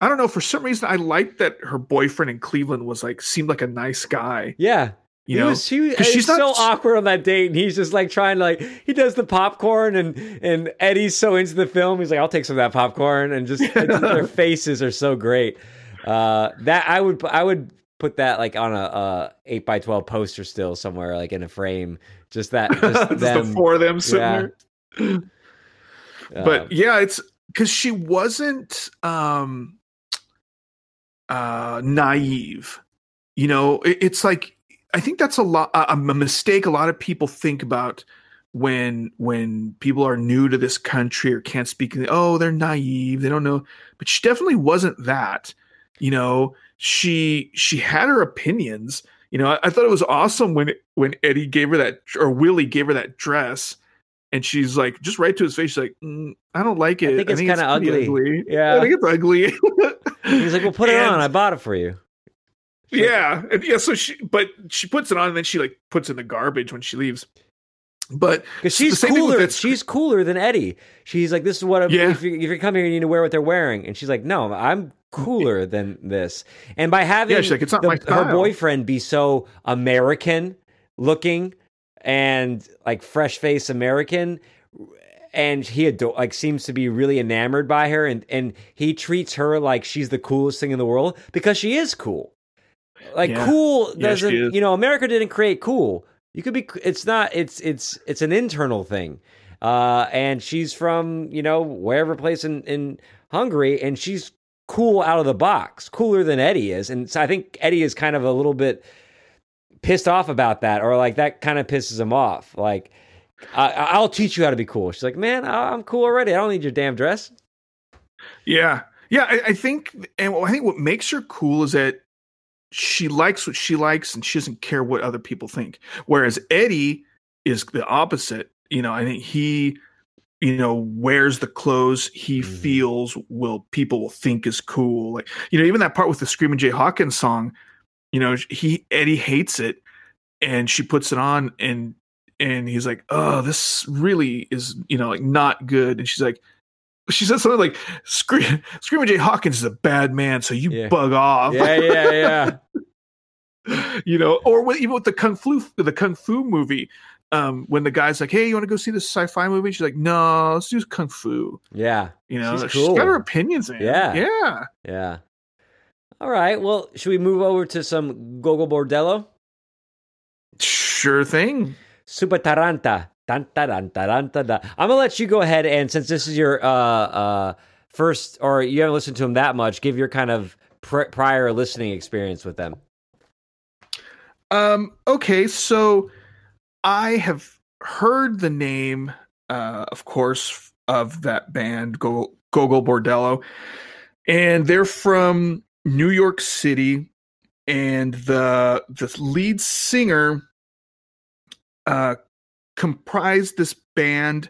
I don't know for some reason I liked that her boyfriend in Cleveland was like seemed like a nice guy. Yeah, You he know, was, he, 'cause she's not so awkward on that date, and he's just like trying to like he does the popcorn, and and Eddie's so into the film, he's like, "I'll take some of that popcorn," and just, their (laughs) faces are so great. Uh, that I would I would put that like on a, a eight by twelve poster still somewhere, like in a frame. Just that, (laughs) just Just them. the four of them sitting Yeah. there. uh, but yeah it's because she wasn't um uh naive you know it, it's like i think that's a lot a, a mistake a lot of people think about when when people are new to this country or can't speak oh they're naive they don't know but she definitely wasn't that you know she she had her opinions you know i, I thought it was awesome when when eddie gave her that or willie gave her that dress and she's like just right to his face she's like mm, i don't like it I think it's kinda pretty ugly. Yeah. (laughs) i think it's ugly he's like, "Well, put it (laughs) And- on. I bought it for you." Yeah and yeah so she but she puts it on and then she like puts in the garbage when she leaves but Because she's same thing with cooler. She's cooler than Eddie. She's like, this is what I'm, Yeah. if, you, if you come here, you need to wear what they're wearing. And she's like, no, I'm cooler than this. And by having Yeah, like, "It's not the- my her boyfriend be so American looking and like fresh face American, and he adore, like seems to be really enamored by her, and and he treats her like she's the coolest thing in the world because she is cool. Like Yeah. cool doesn't, you know, America didn't create cool. You could be. It's not. It's it's it's an internal thing. Uh, and she's from you know wherever place in in Hungary, and she's cool out of the box, cooler than Eddie is. And so I think Eddie is kind of a little bit pissed off about that, or like that kind of pisses him off. Like, I, I'll teach you how to be cool. She's like, man, I'm cool already. I don't need your damn dress. Yeah, yeah. I, I think, and I think what makes her cool is that she likes what she likes, and she doesn't care what other people think. Whereas Eddie is the opposite. You know, I think he, you know, wears the clothes he Mhm. feels will people will think is cool. Like, you know, even that part with the Screaming Jay Hawkins song. You know, he Eddie hates it, and she puts it on, and and he's like, "Oh, this really is, you know, like not good." And she's like, she said something like Scream, Screaming Jay Hawkins is a bad man, so you Yeah. bug off. Yeah, yeah, yeah. (laughs) you know, or with, even with the kung fu the kung fu movie, um, when the guy's like, "Hey, you want to go see this sci-fi movie?" She's like, "No, let's do kung fu." yeah, You know, She's she's cool. got her opinions, man. Yeah. yeah. yeah. All right. Well, should we move over to some Gogol Bordello? Sure thing. Super Taranta. Taran, taranta, da. I'm gonna let you go ahead and since this is your uh, uh, first, or you haven't listened to them that much, give your kind of pr- prior listening experience with them. Um, okay, so I have heard the name, uh, of course, of that band, Gogol Bordello, and they're from New York City, and the the lead singer uh, comprised this band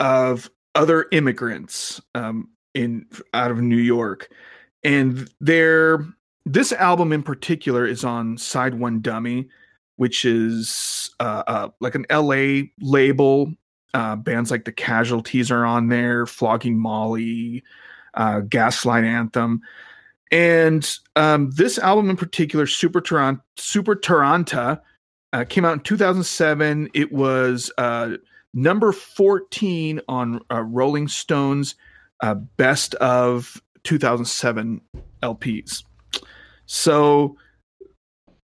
of other immigrants um, in out of New York, and their this album in particular is on side one dummy which is uh, uh, like an la label. Uh, bands like the casualties are on there flogging molly uh, gaslight anthem. And um, this album in particular super Taran- super uh, came out in 2007 it was uh, number 14 on rolling stones best of 2007 lps so,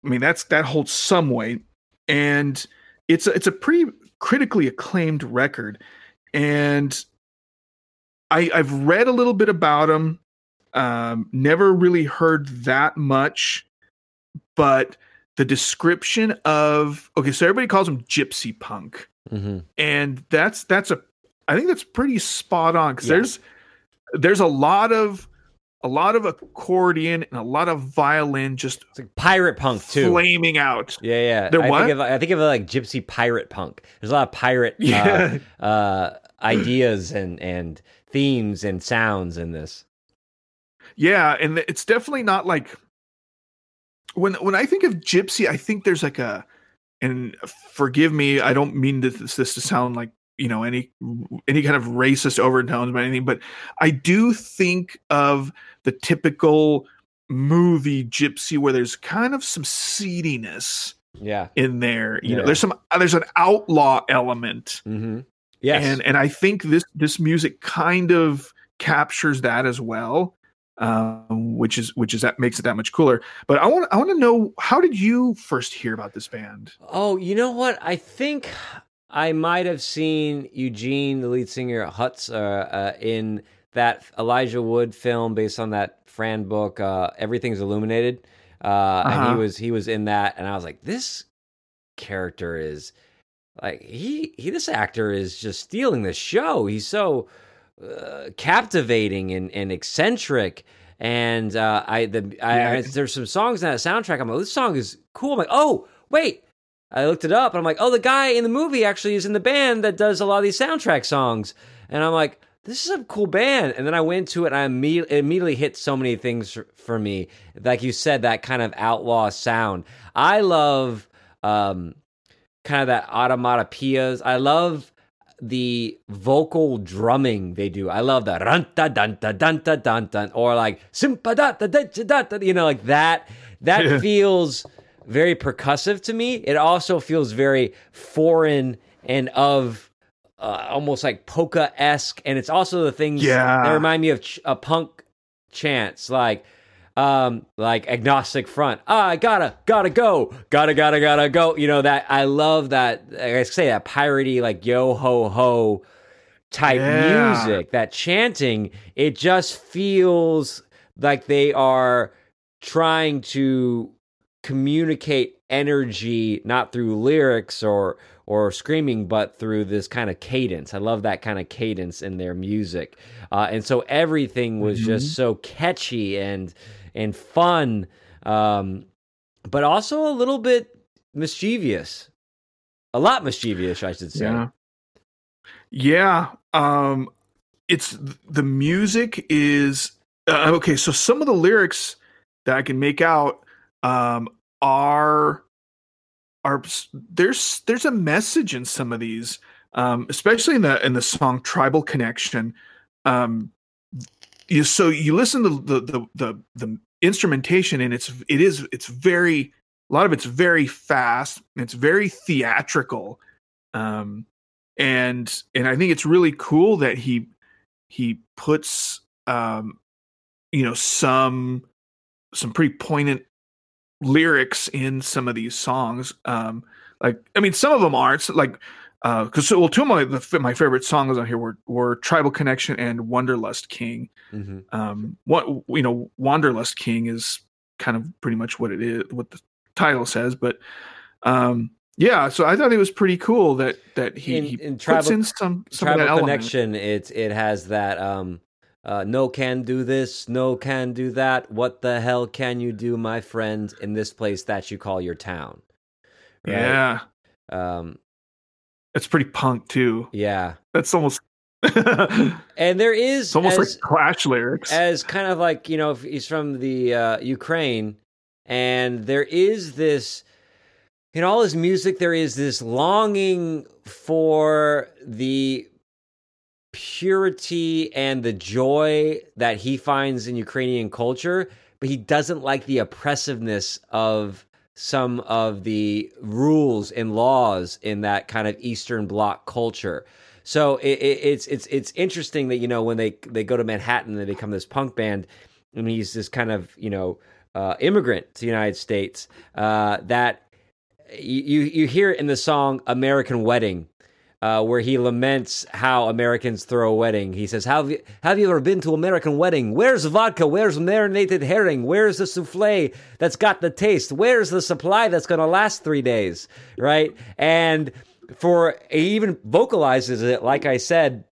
I mean, that's that holds some weight, and it's a, it's a pretty critically acclaimed record, and I I've read a little bit about them. Um, never really heard that much, but the description of okay, so everybody calls them gypsy punk, mm-hmm. and that's that's a I think that's pretty spot on because yeah. there's there's a lot of a lot of accordion and a lot of violin just it's like pirate punk too flaming out yeah yeah They're I what? think of, I think of it like gypsy pirate punk there's a lot of pirate (laughs) yeah. uh, uh, ideas and and themes and sounds in this yeah and it's definitely not like when when i think of gypsy i think there's like a and forgive me i don't mean this, this to sound like you know any any kind of racist overtones or anything but i do think of the typical movie gypsy where there's kind of some seediness yeah in there you yeah. know there's some there's an outlaw element mm-hmm. yes and and i think this this music kind of captures that as well um, which is which is that makes it that much cooler. But I want I want to know how did you first hear about this band? Oh, you know what? I think I might have seen Eugene, the lead singer, Hutz, uh, uh, in that Elijah Wood film based on that Fran book, uh, Everything's Illuminated. Uh, uh-huh. And he uh-huh. was he was in that, and I was like, this character is like he he this actor is just stealing the show. He's so uh, captivating and, and eccentric. And uh, I the I, I, there's some songs in that soundtrack. I'm like, this song is cool. I'm like, oh wait, I looked it up and I'm like, oh, the guy in the movie actually is in the band that does a lot of these soundtrack songs. And I'm like, this is a cool band. And then I went to it and I immediately, immediately hit so many things for me. Like you said, that kind of outlaw sound. I love um, kind of that automatopoeias. I love the vocal drumming they do. I love the ranta danta danta danta or like simpa da da da da you know like that that feels very percussive to me. It also feels very foreign and of uh, almost like polka esque, and it's also the things yeah. that remind me of ch- a punk chants like um like agnostic front. Ah, i gotta gotta go. Gotta gotta gotta go. You know that i love that i say that piratey like yo ho ho type yeah. music that chanting. It just feels like they are trying to communicate energy not through lyrics or or screaming but through this kind of cadence. I love that kind of cadence in their music. Uh, and so everything was mm-hmm. just so catchy and and fun um, but also a little bit mischievous a lot mischievous i should say yeah, yeah. um it's the music is uh, okay so some of the lyrics that i can make out um, are are there's there's a message in some of these, um, especially in the in the song "Tribal Connection." Um, you, so you listen to the, the the the instrumentation, and it's it is it's very a lot of it's very fast. It's very theatrical, um, and and I think it's really cool that he he puts um, you know some some pretty poignant lyrics in some of these songs. Um, like, I mean, some of them aren't like, uh, because well, two of my the, my favorite songs on here were were Tribal Connection and Wanderlust King. Mm-hmm. Um, what you know, Wanderlust King is kind of pretty much what it is, what the title says, but um, yeah, so I thought it was pretty cool that that he, In- he in puts tribal- in some some tribal connection it it has that um uh, no can do this no can do that what the hell can you do my friend in this place that you call your town Right? Yeah, um it's pretty punk too. yeah That's almost (laughs) and there is almost as, like Clash lyrics. as kind of like you know if he's from the uh, Ukraine, and there is this in all his music there is this longing for the purity and the joy that he finds in Ukrainian culture, but he doesn't like the oppressiveness of some of the rules and laws in that kind of Eastern Bloc culture. So it, it, it's it's it's interesting that you know when they they go to Manhattan and they become this punk band, and he's this kind of you know uh, immigrant to the United States. Uh, that you you hear in the song "American Wedding." Uh, where he laments how Americans throw a wedding. He says, "Have you, have you ever been to American wedding? Where's vodka? Where's marinated herring? Where's the souffle that's got the taste? Where's the supply that's going to last three days?" Right? And for he even vocalizes it, like I said,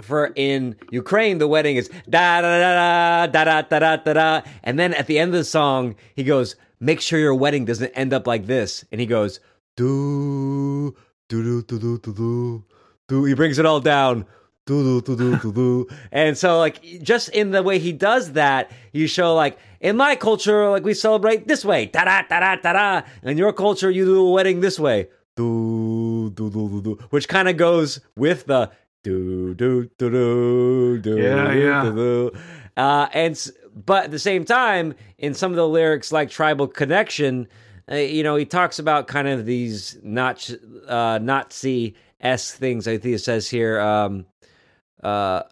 for in Ukraine, the wedding is da da da da da da da da da, and then at the end of the song, he goes, "Make sure your wedding doesn't end up like this," and he goes, "Do do do do do do do do." He brings it all down. Do, do, do, do, do, do. And so, like, just in the way he does that, you show, like, in my culture, like, we celebrate this way, da da da da da da. In your culture, you do a wedding this way, do, do, do, do, do, which kind of goes with the do, do, do, do, do, Yeah, yeah. do, do. Uh, and, but at the same time, in some of the lyrics, like Tribal Connection, uh, you know, he talks about kind of these not, uh, Nazi esque things. I think it says here, um, uh,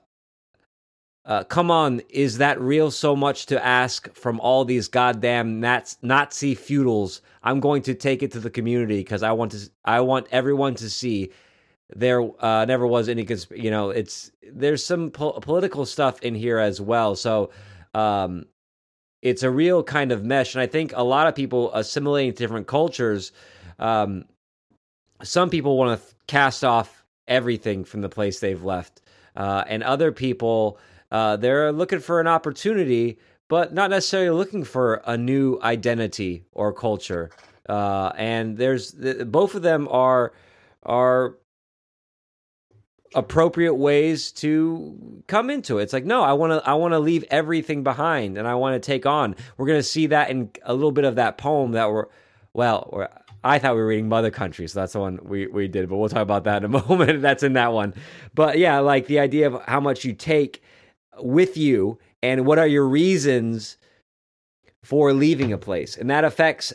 uh, come on, is that real so much to ask from all these goddamn Nats- Nazi feudals? I'm going to take it to the community because I want to. I want everyone to see there uh, never was any. Consp- you know, it's there's some po- political stuff in here as well. So um, it's a real kind of mesh, and I think a lot of people assimilating to different cultures. Um, some people want to cast off everything from the place they've left, uh, and other people uh, they're looking for an opportunity, but not necessarily looking for a new identity or culture. Uh, and there's th- both of them are are appropriate ways to come into it. It's like, no, I want to I want to leave everything behind and I want to take on. We're going to see that in a little bit of that poem that we're well, we're, I thought we were reading Mother Country, so that's the one we, we did, but we'll talk about that in a (laughs) moment. that's in that one. But yeah, like the idea of how much you take with you and what are your reasons for leaving a place. And that affects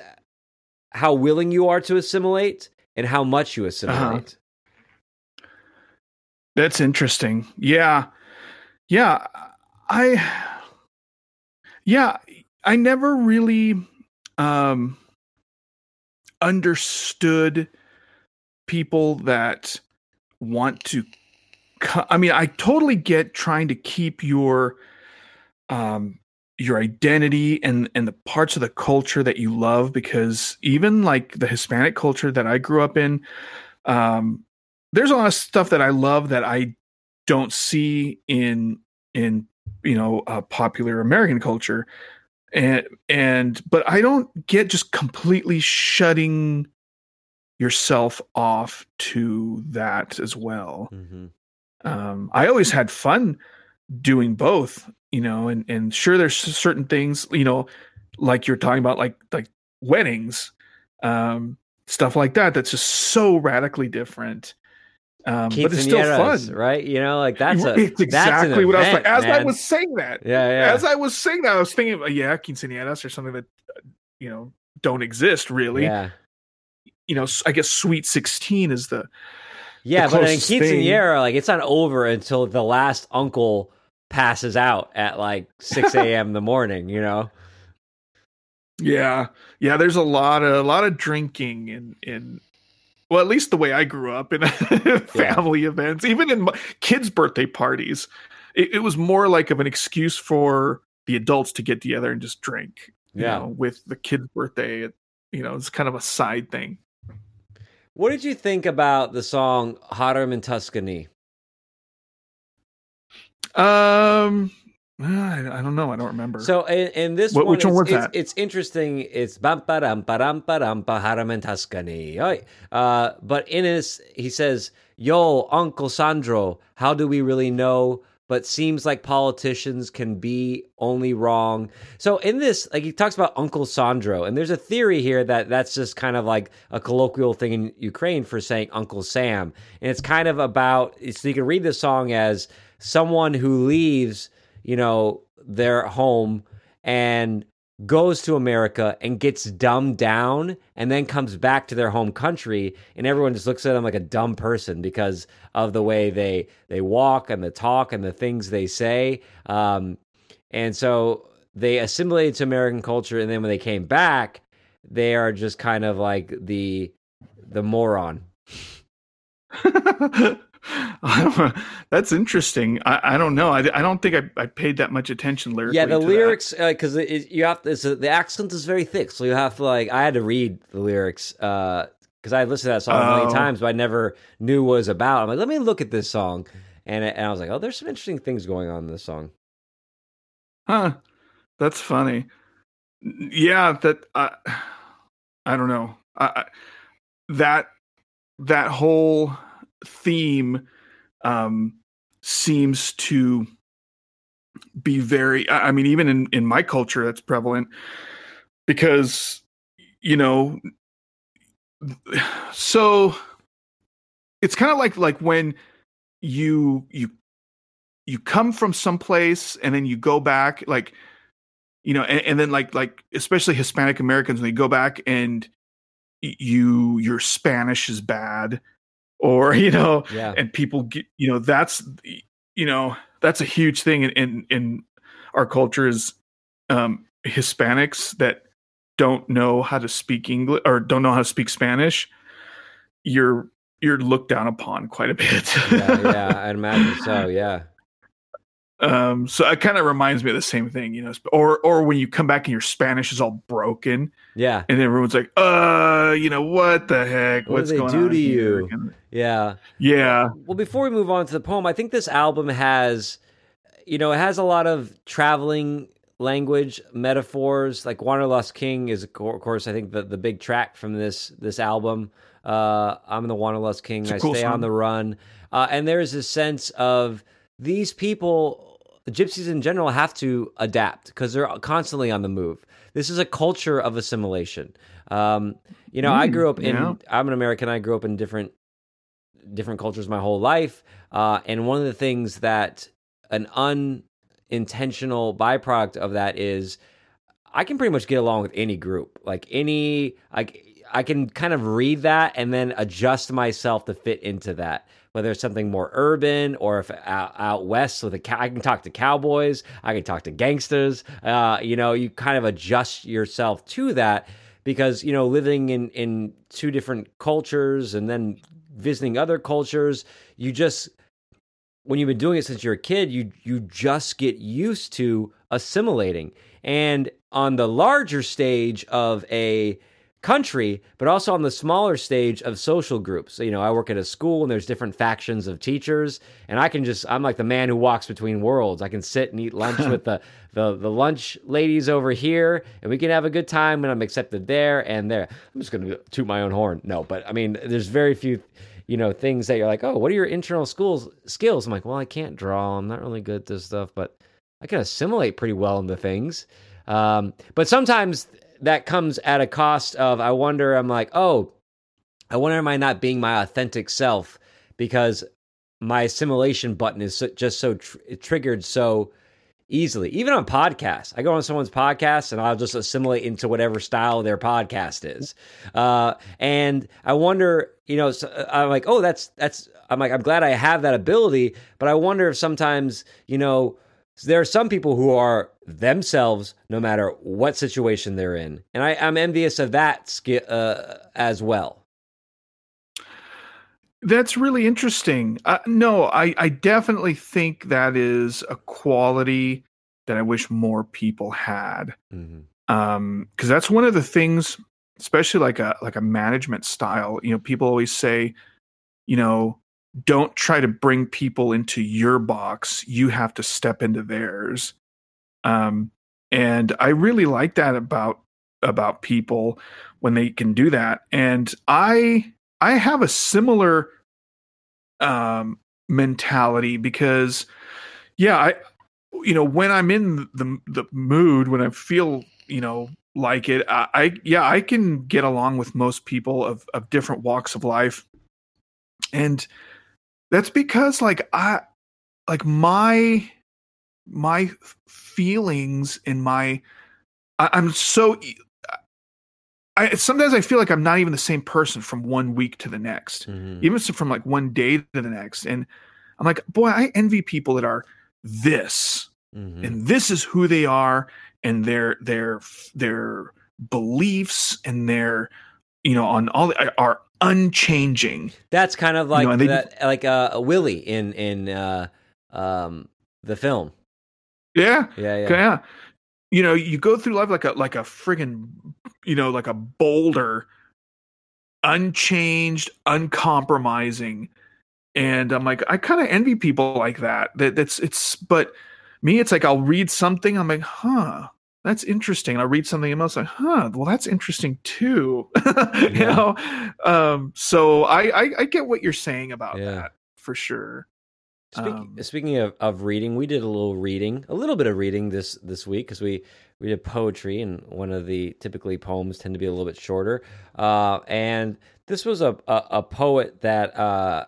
how willing you are to assimilate and how much you uh-huh. assimilate. That's interesting. Yeah. Yeah. I Yeah, I never really um understood people that want to co- I mean, I totally get trying to keep your um your identity and and the parts of the culture that you love because even like the Hispanic culture that I grew up in um there's a lot of stuff that I love that I don't see in in you know uh, popular American culture, and and but I don't get just completely shutting yourself off to that as well. Mm-hmm. Um, I always had fun doing both, you know, and and sure there's certain things, you know, like you're talking about, like like weddings, um, stuff like that. That's just so radically different. Um, but it's still fun. right? You know, like that's a it's that's exactly what I was like. As I was saying that, yeah, yeah, as I was saying that, I was thinking, yeah, quinceañeras or something that uh, you know don't exist really. yeah. You know, I guess Sweet Sixteen is the Yeah, but in closest thing- like it's not over until the last uncle passes out at like six (laughs) a.m. in the morning. You know, yeah, yeah. There's a lot of a lot of drinking in in well, at least the way I grew up in (laughs) family events, even in my kids' birthday parties, it, it was more like of an excuse for the adults to get together and just drink. You Yeah. know, with the kid's birthday, it, you know, it's kind of a side thing. What did you think about the song Harem in Tuscany? Um, (sighs) I, I don't know. I don't remember. So in, in this What- one, which one it's, was it's, that? it's interesting. It's bam ba dam ba dam ba dam in Tuscany. Uh, but in his, he says, "Yo, Uncle Sandro, how do we really know?" But seems like politicians can be only wrong. So in this, like he talks about Uncle Sandro, and there's a theory here that that's just kind of like a colloquial thing in Ukraine for saying Uncle Sam, and it's kind of about. So you can read this song as someone who leaves, you know, their home and goes to America and gets dumbed down and then comes back to their home country and everyone just looks at them like a dumb person because of the way they they walk and the talk and the things they say. Um, and so they assimilated to American culture and then when they came back they are just kind of like the the moron (laughs) (laughs) that's interesting. I, I don't know. I, I don't think I, I paid that much attention lyrically. Yeah, the lyrics uh, because it you have to, the accent is very thick, so you have to like. I had to read the lyrics uh, because I listened to that song Oh. times, but I never knew what it was about. I'm like, let me look at this song, and and I was like, oh, there's some interesting things going on in this song. Huh. That's funny. Yeah, that I I don't know. I, I that that whole theme um seems to be very I mean even in in my culture that's prevalent because you know so it's kind of like like when you you you come from someplace and then you go back like you know and, and then like like especially hispanic americans when they go back and you your spanish is bad or you know Yeah, and people get you know that's you know that's a huge thing in in, in our culture is um hispanics that don't know how to speak english or don't know how to speak spanish you're you're looked down upon quite a bit yeah, yeah. (laughs) I'd imagine so. Yeah, um so it kind of reminds me of the same thing you know or or when you come back and your spanish is all broken yeah, and everyone's like uh you know what the heck What what's do they going do on to here?" you? Yeah. yeah Well, before we move on to the poem, I think this album has, you know, it has a lot of traveling language metaphors. Like Wanderlust King is, of course, I think the, the big track from this this album. Uh, I'm the Wanderlust King. It's I cool stay song. on the run, uh, and there's a sense of these people, gypsies in general, have to adapt because they're constantly on the move. This is a culture of assimilation. Um, you know, I Mm, grew up in. yeah. I'm an American. I grew up in different different cultures my whole life. Uh, and one of the things that an unintentional byproduct of that is I can pretty much get along with any group. Like any, like I can kind of read that and then adjust myself to fit into that. Whether it's something more urban or if out, out west with a cow, I can talk to cowboys, I can talk to gangsters. Uh, you know, you kind of adjust yourself to that because you know living in in two different cultures and then visiting other cultures, you just when you've been doing it since you're a kid, you you just get used to assimilating. And on the larger stage of a country, but also on the smaller stage of social groups. So, you know, I work at a school and there's different factions of teachers, and I can just I'm like the man who walks between worlds. I can sit and eat lunch (laughs) with the the the lunch ladies over here, and we can have a good time when I'm accepted there and there. I'm just gonna toot my own horn. No, but I mean, there's very few you know things that you're like oh what are your internal schools skills i'm like well i can't draw i'm not really good at this stuff but i can assimilate pretty well into things um, but sometimes that comes at a cost of i wonder i'm like oh i wonder am i not being my authentic self? Because my assimilation button is so, just so tr- triggered so easily. Even on podcasts i go on someone's podcast and i'll just assimilate into whatever style their podcast is. Uh, and i wonder you know so uh, i'm like oh that's that's i'm like i'm glad i have that ability but i wonder if sometimes you know there are some people who are themselves no matter what situation they're in and I, i'm envious of that uh, as well That's really interesting. Uh, no, I, I definitely think that is a quality that I wish more people had. Mhm. Um, because that's one of the things especially like a like a management style. You know, people always say, you know, don't try to bring people into your box. You have to step into theirs. Um, and I really like that about about people when they can do that. And I I have a similar um mentality because yeah, I you know, when I'm in the the mood, when I feel, you know, like it, I, I yeah, I can get along with most people of of different walks of life. And that's because like I like my my feelings and my I, I'm so I sometimes I feel like I'm not even the same person from one week to the next, mm-hmm. even from like one day to the next. And I'm like, boy, I envy people that are this, mm-hmm. and this is who they are, and their their their beliefs and their you know on all the, are unchanging. That's kind of like you know, they, that, like uh, a Willie in in uh, um, the film. Yeah, yeah, yeah. yeah you know you go through life like a like a friggin you know like a boulder unchanged uncompromising and i'm like i kind of envy people like that that that's it's but me it's like i'll read something i'm like huh that's interesting i'll read something else like huh well that's interesting too (laughs) you know um so I, I, I get what you're saying about yeah. that for sure Speaking, um, speaking of, of reading, we did a little reading, a little bit of reading this this week because we we did poetry, and one of the typically poems tend to be a little bit shorter. Uh, and this was a a, a poet that uh,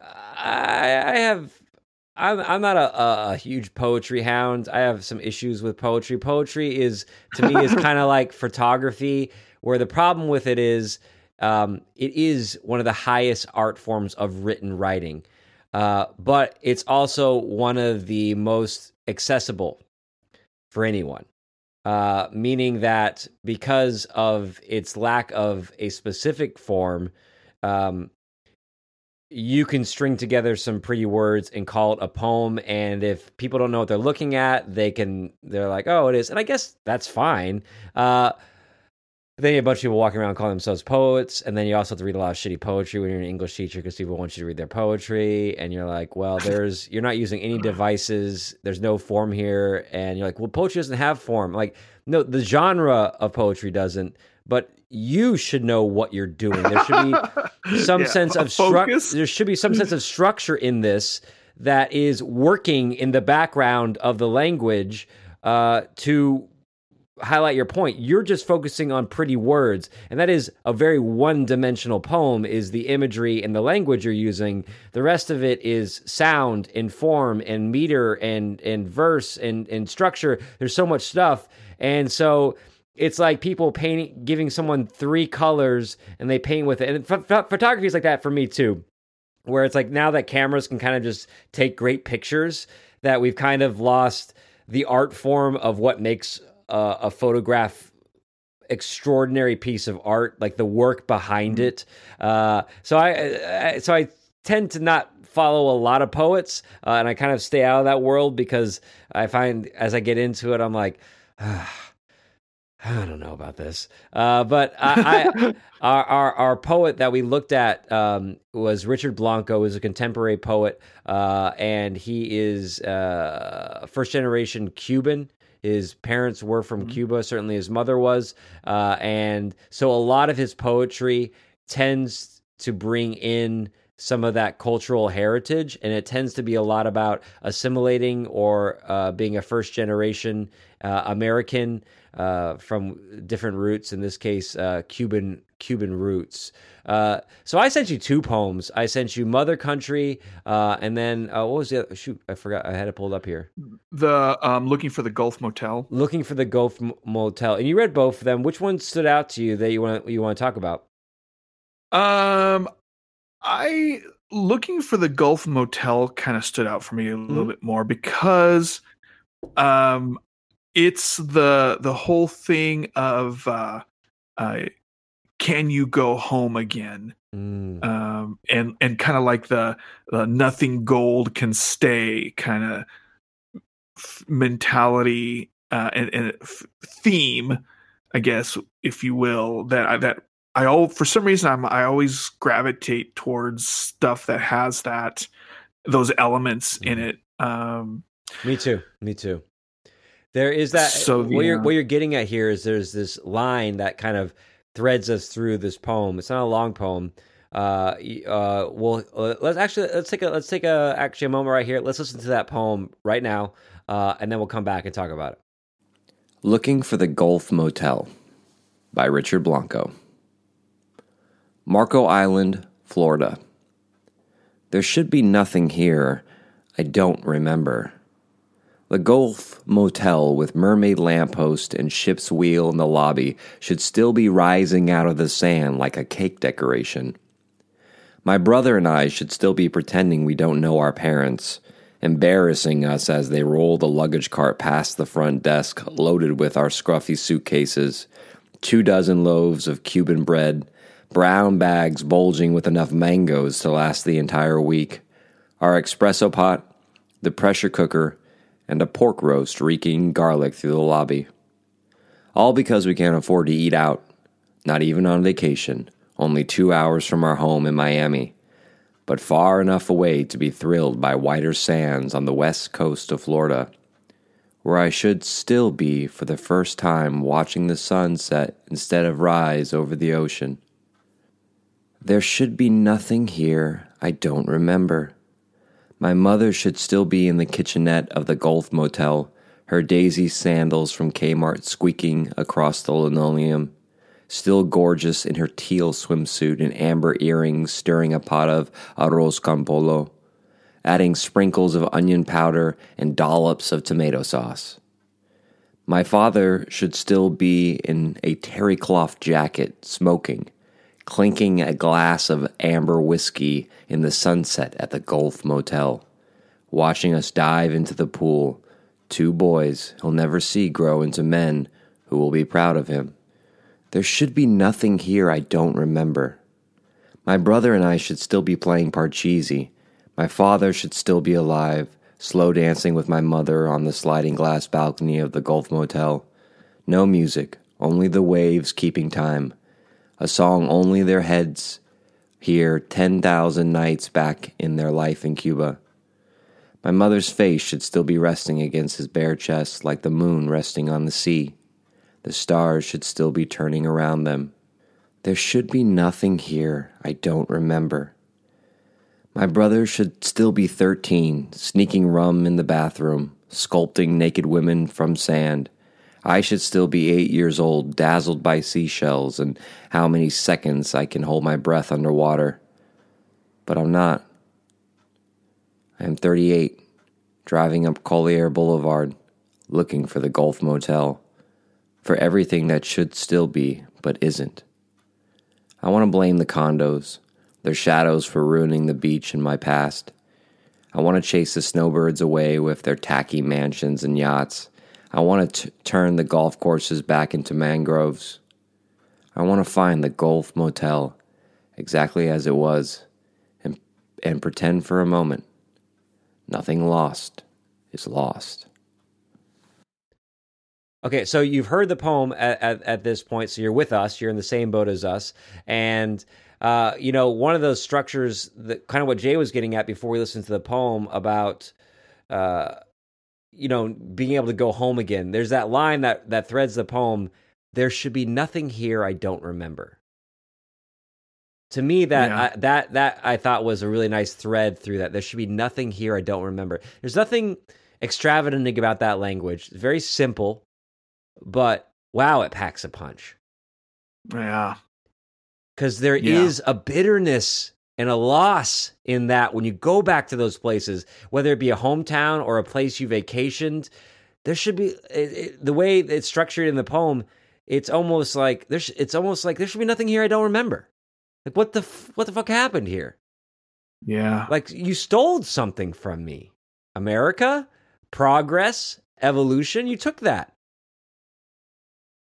I, I have. I'm I'm not a, a, huge poetry hound. I have some issues with poetry. Poetry is to me is (laughs) kind of like photography, where the problem with it is um, it is one of the highest art forms of written writing. Uh, but it's also one of the most accessible for anyone. Uh, meaning that because of its lack of a specific form, um, you can string together some pretty words and call it a poem. And if people don't know what they're looking at, they can, they're like, oh, it is. And I guess that's fine. Uh, then you have a bunch of people walking around calling themselves poets, and then you also have to read a lot of shitty poetry when you're an English teacher because people want you to read their poetry, and you're like, well, (laughs) there's you're not using any devices, there's no form here, and you're like, well, poetry doesn't have form. Like, no, the genre of poetry doesn't, but you should know what you're doing. There should be (laughs) some yeah, sense of structure. There should be some sense of structure in this that is working in the background of the language uh, to highlight your point you're just focusing on pretty words and that is a very one-dimensional poem is the imagery and the language you're using the rest of it is sound and form and meter and and verse and and structure there's so much stuff and so it's like people painting giving someone three colors and they paint with it and photography is like that for me too where it's like now that cameras can kind of just take great pictures that we've kind of lost the art form of what makes uh, a photograph extraordinary piece of art, like the work behind mm-hmm. it. Uh, so I, I, so I tend to not follow a lot of poets, uh, and I kind of stay out of that world because I find as I get into it, I'm like. (sighs) I don't know about this, uh, but I, I, (laughs) our, our, our poet that we looked at um, was Richard Blanco, who's a contemporary poet, uh, and he is uh, first generation Cuban. His parents were from mm-hmm. Cuba, certainly his mother was. Uh, and so a lot of his poetry tends to bring in some of that cultural heritage, and it tends to be a lot about assimilating or uh, being a first generation uh, American uh, from different roots. In this case, uh, Cuban Cuban roots. Uh, so I sent you two poems. I sent you "Mother Country" uh, and then what was the other? shoot? I forgot. I had it pulled up here. The um, looking for the Gulf Motel. Looking for the Gulf Motel, and you read both of them. Which one stood out to you that you want you want to talk about? Um, I looking for the Gulf Motel kind of stood out for me a little mm-hmm. bit more because um it's the the whole thing of uh, uh can you go home again mm. um and and kind of like the, the nothing gold can stay kind of f- mentality uh and, and f- theme I guess, if you will, that I, that I all for some reason I'm I always gravitate towards stuff that has that those elements in Mhm. it. Um, Me too. Me too. There is that. So what you're what you're getting at here is there's this line that kind of threads us through this poem. It's not a long poem. Uh, uh, well, uh, let's actually let's take a let's take a actually a moment right here. Let's listen to that poem right now, uh, and then we'll come back and talk about it. Looking for the Gulf Motel by Richard Blanco. Marco Island, Florida. There should be nothing here I don't remember. The Gulf Motel with mermaid lamppost and ship's wheel in the lobby should still be rising out of the sand like a cake decoration. My brother and I should still be pretending we don't know our parents, embarrassing us as they roll the luggage cart past the front desk loaded with our scruffy suitcases, two dozen loaves of Cuban bread, brown bags bulging with enough mangoes to last the entire week, our espresso pot, the pressure cooker, and a pork roast reeking garlic through the lobby. All because we can't afford to eat out, not even on vacation, only two hours from our home in Miami, but far enough away to be thrilled by whiter sands on the west coast of Florida, where I should still be for the first time watching the sun set instead of rise over the ocean. There should be nothing here I don't remember. My mother should still be in the kitchenette of the Gulf Motel, her daisy sandals from Kmart squeaking across the linoleum, still gorgeous in her teal swimsuit and amber earrings, stirring a pot of arroz con pollo, adding sprinkles of onion powder and dollops of tomato sauce. My father should still be in a terry cloth jacket, smoking, clinking a glass of amber whiskey in the sunset at the Gulf Motel, watching us dive into the pool, two boys he'll never see grow into men who will be proud of him. There should be nothing here I don't remember. My brother and I should still be playing Parcheesi. My father should still be alive, slow dancing with my mother on the sliding glass balcony of the Gulf Motel. No music, only the waves keeping time. A song only their heads hear 10,000 nights back in their life in Cuba. My mother's face should still be resting against his bare chest like the moon resting on the sea. The stars should still be turning around them. There should be nothing here I don't remember. My brother should still be 13, sneaking rum in the bathroom, sculpting naked women from sand. I should still be eight years old, dazzled by seashells and how many seconds I can hold my breath underwater. But I'm not. I am 38, driving up Collier Boulevard, looking for the Gulf Motel, for everything that should still be, but isn't. I want to blame the condos, their shadows for ruining the beach in my past. I want to chase the snowbirds away with their tacky mansions and yachts. I want to turn the golf courses back into mangroves. I want to find the Gulf Motel exactly as it was and, and pretend for a moment nothing lost is lost. Okay, so you've heard the poem at, at, at this point, so you're with us. You're in the same boat as us, and uh, you know one of those structures that kind of what Jay was getting at before we listened to the poem about, uh, you know, being able to go home again. There's that line that that threads the poem. There should be nothing here I don't remember. To me, that Yeah. I, that that I thought was a really nice thread through that. There should be nothing here I don't remember. There's nothing extravagant about that language. It's very simple but wow, it packs a punch yeah, because there is Yeah. a bitterness and a loss in that when you go back to those places, whether it be a hometown or a place you vacationed. There should be it, it, the way it's structured in the poem. It's almost like there's. It's almost like there should be nothing here I don't remember. Like what the f- what the fuck happened here? yeah, Like you stole something from me, America, progress, evolution. You took that.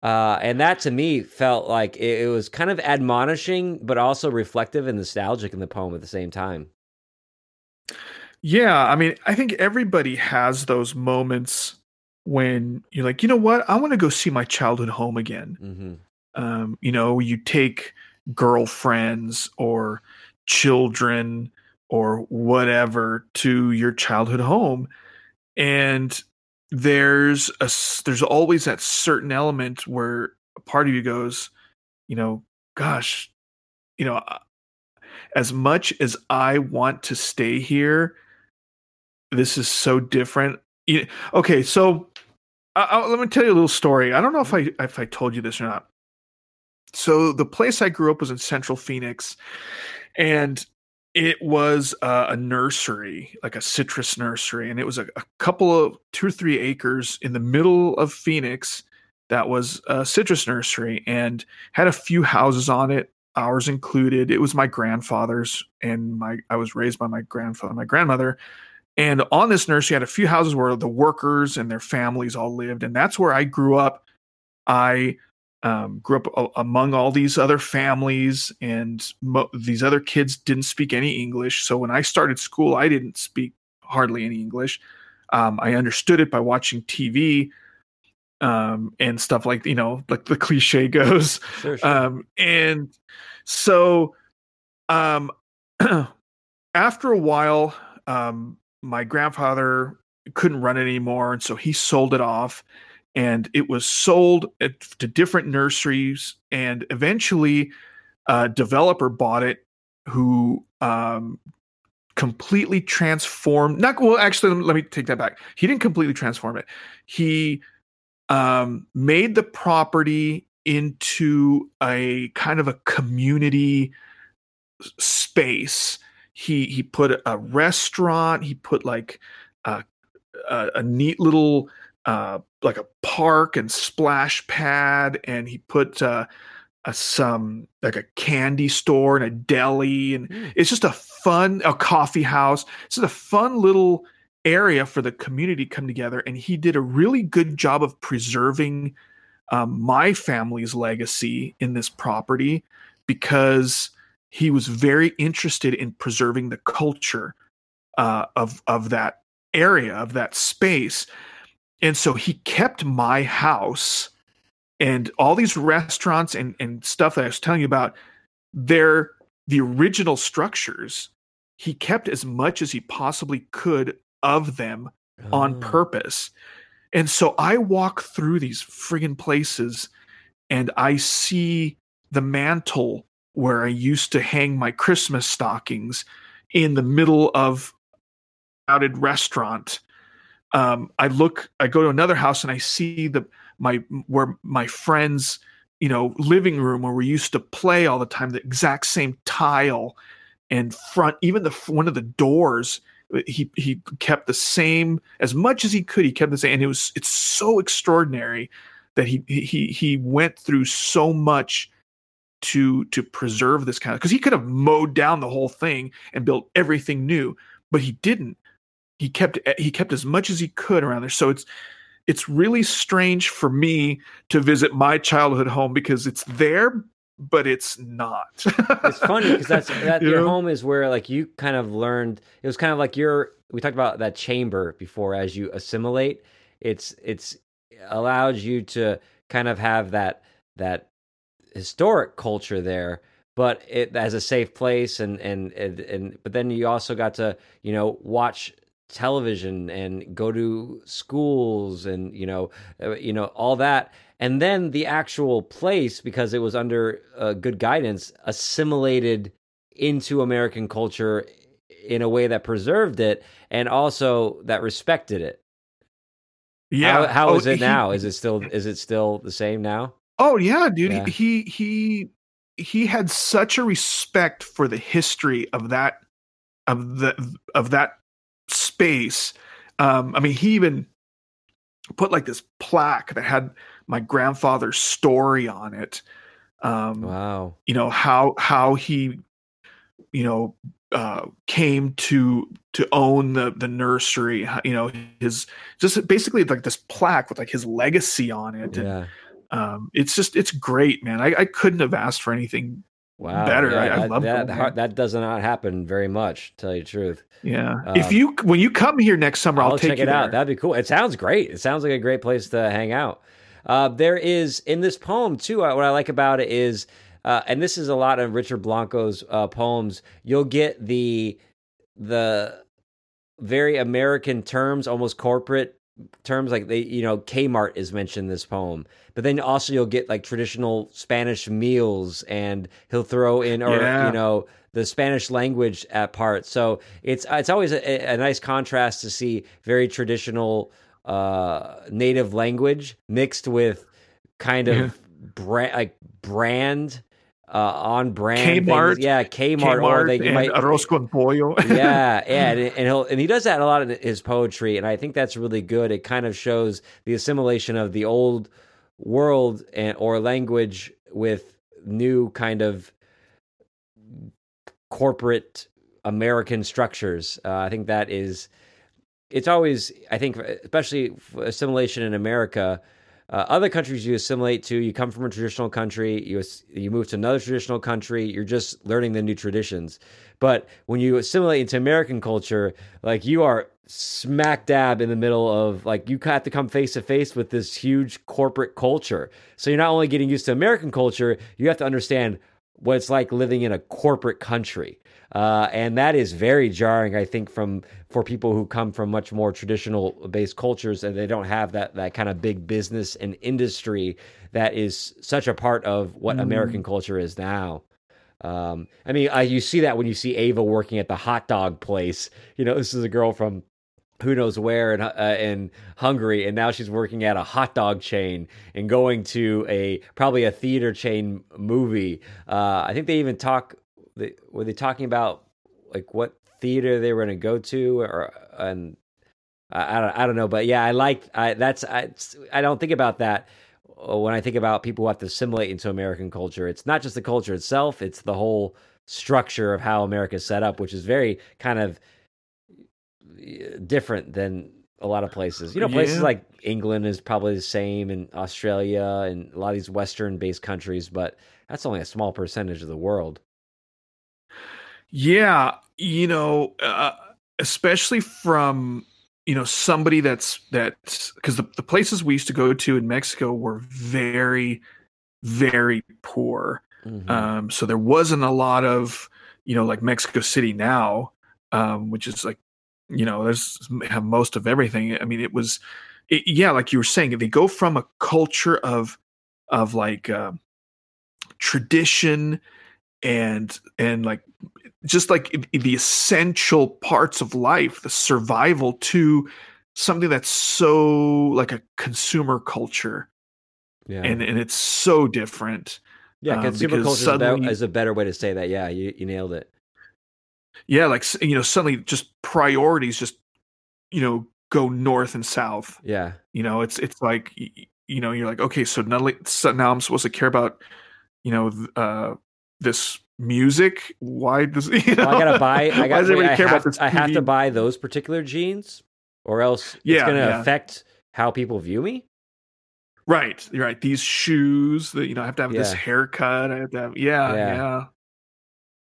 Uh, and that to me felt like it, it was kind of admonishing, but also reflective and nostalgic in the poem at the same time. yeah. I mean, I think everybody has those moments when you're like, you know what, I want to go see my childhood home again. hmm Um, you know, you take girlfriends or children or whatever to your childhood home, and there's a there's always that certain element where a part of you goes, you know, gosh, you know, as much as I want to stay here, this is so different. Okay, so I, I, let me tell you a little story. I don't know if I if I told you this or not. So the place I grew up was in Central Phoenix, and it was uh, a nursery, like a citrus nursery, and it was a, a couple of two or three acres in the middle of Phoenix. That was a citrus nursery, and had a few houses on it, ours included. It was my grandfather's, and my I was raised by my grandfather, and my grandmother. And on this nursery had a few houses where the workers and their families all lived, and that's where I grew up. I um, grew up a- among all these other families, and mo- these other kids didn't speak any English. So when I started school, I didn't speak hardly any English. Um, I understood it by watching TV um, and stuff like you know, like the (laughs) cliche goes. Sure, sure. Um, and so, um, (clears throat) after a while, um, my grandfather couldn't run it anymore, and so he sold it off, and it was sold at, to different nurseries, and eventually, a developer bought it, who um, completely transformed. Not well, actually, let me, take that back. He didn't completely transform it. He um, made the property into a kind of a community space. He he put a restaurant. He put like a a, a neat little uh, like a park and splash pad, and he put uh, a, some like a candy store and a deli, and Mm. it's just a fun a coffee house. It's just a fun little area for the community to come together and he did a really good job of preserving um, my family's legacy in this property because he was very interested in preserving the culture uh, of of that area of that space and so he kept my house and all these restaurants and, and stuff that i was telling you about they're the original structures he kept as much as he possibly could of them on Oh. purpose. And so I walk through these friggin' places and I see the mantle where I used to hang my Christmas stockings in the middle of a crowded restaurant. Um, I look, I go to another house and I see the my where my friends, you know, living room where we used to play all the time, the exact same tile and front, even the one of the doors he he kept the same as much as he could he kept the same and it was it's so extraordinary that he he he went through so much to to preserve this kind of because he could have mowed down the whole thing and built everything new but he didn't he kept eh, he kept as much as he could around there so it's it's really strange for me to visit my childhood home because it's there but it's not it's funny because that's (laughs) that You your know? home is where like you kind of learned it was kind of like your we talked about that chamber before as you assimilate it's it's allows you to kind of have that that historic culture there but it as a safe place and and and, and but then you also got to you know watch television and go to schools and you know uh, you know all that. And then the actual place because it was under uh, good guidance assimilated into american culture in a way that preserved it and also that respected it. Yeah. How, how Oh, is it he- now? Is it still is it still the same now? Oh yeah, dude. Yeah. He he he had such a respect for the history of that of the of that space. Um, I mean, he even put like this plaque that had my grandfather's story on it. Um, wow you know how how he you know uh came to to own the the nursery you know his just basically like this plaque with like his legacy on it and yeah um, it's just it's great, man. I, I couldn't have asked for anything Wow, better. Yeah, I, I that, love that. going. That does not happen very much. To tell you the truth, Yeah. Uh, if you when you come here next summer, I'll, I'll, take check you it out. That'd be cool. It sounds great. It sounds like a great place to hang out. Uh, there is in this poem too. What I like about it is, uh, and this is a lot of Richard Blanco's uh, poems. You'll get the the very American terms, almost corporate terms, like they, you know, Kmart is mentioned in this poem. But then also you'll get like traditional Spanish meals, and he'll throw in, or Yeah. you know, the Spanish language at parts. So it's it's always a, a nice contrast to see very traditional uh, native language mixed with kind of brand like brand uh, on brand Kmart, things. yeah Kmart, or they and might arroz con pollo. (laughs) yeah, (laughs) yeah, and, and he'll and he does that a lot in his poetry, and I think that's really good. It kind of shows the assimilation of the old world and or language with new kind of corporate American structures. Uh, I think that is. It's always, I think, especially assimilation in America. Uh, other countries you assimilate to, you come from a traditional country, you you move to another traditional country, you're just learning the new traditions. But when you assimilate into American culture, like you are smack dab in the middle of like you have to come face to face with this huge corporate culture. So you're not only getting used to American culture, you have to understand what it's like living in a corporate country. Uh, and that is very jarring, I think, from for people who come from much more traditional based cultures and they don't have that that kind of big business and industry that is such a part of what American culture is now. Um, I mean, uh, you see that when you see Ava working at the hot dog place. You know, this is a girl from who knows where in, uh, in Hungary, and now she's working at a hot dog chain and going to a probably a theater chain movie. Uh, I think they even talk. They, were they talking about like what theater they were going to go to, or and I, I don't I don't know, but yeah, I like I that's I I don't think about that uh, when I think about people who have to assimilate into American culture. It's not just the culture itself; it's the whole structure of how America is set up, which is very kind of different than a lot of places. You know, places Yeah. like England is probably the same, and Australia, and a lot of these Western-based countries, but that's only a small percentage of the world. Yeah, you know, uh, especially from you know somebody that's that's because the, the places we used to go to in Mexico were very, very poor. Mhm. Um, so there wasn't a lot of you know like Mexico City now, um, which is like you know there's have most of everything. I mean, it was it, yeah, like you were saying, they go from a culture of of like uh, tradition and and like just like the essential parts of life the survival to something that's so like a consumer culture yeah, and and it's so different yeah, um, consumer culture is a, better, suddenly- is a better way to say that. Yeah, you, you nailed it. Yeah like you know suddenly just priorities just you know go north and south Yeah, you know it's it's like you know you're like okay so now, so now i'm supposed to care about you know uh this music why does (laughs) you know Well, I gotta buy. I why got. does Wait, I, care have, about this I have to buy those particular jeans, or else it's Yeah, going to yeah. affect how people view me. Right, you're right. These shoes, that you know, I have to have this haircut. I have to have, yeah, Yeah.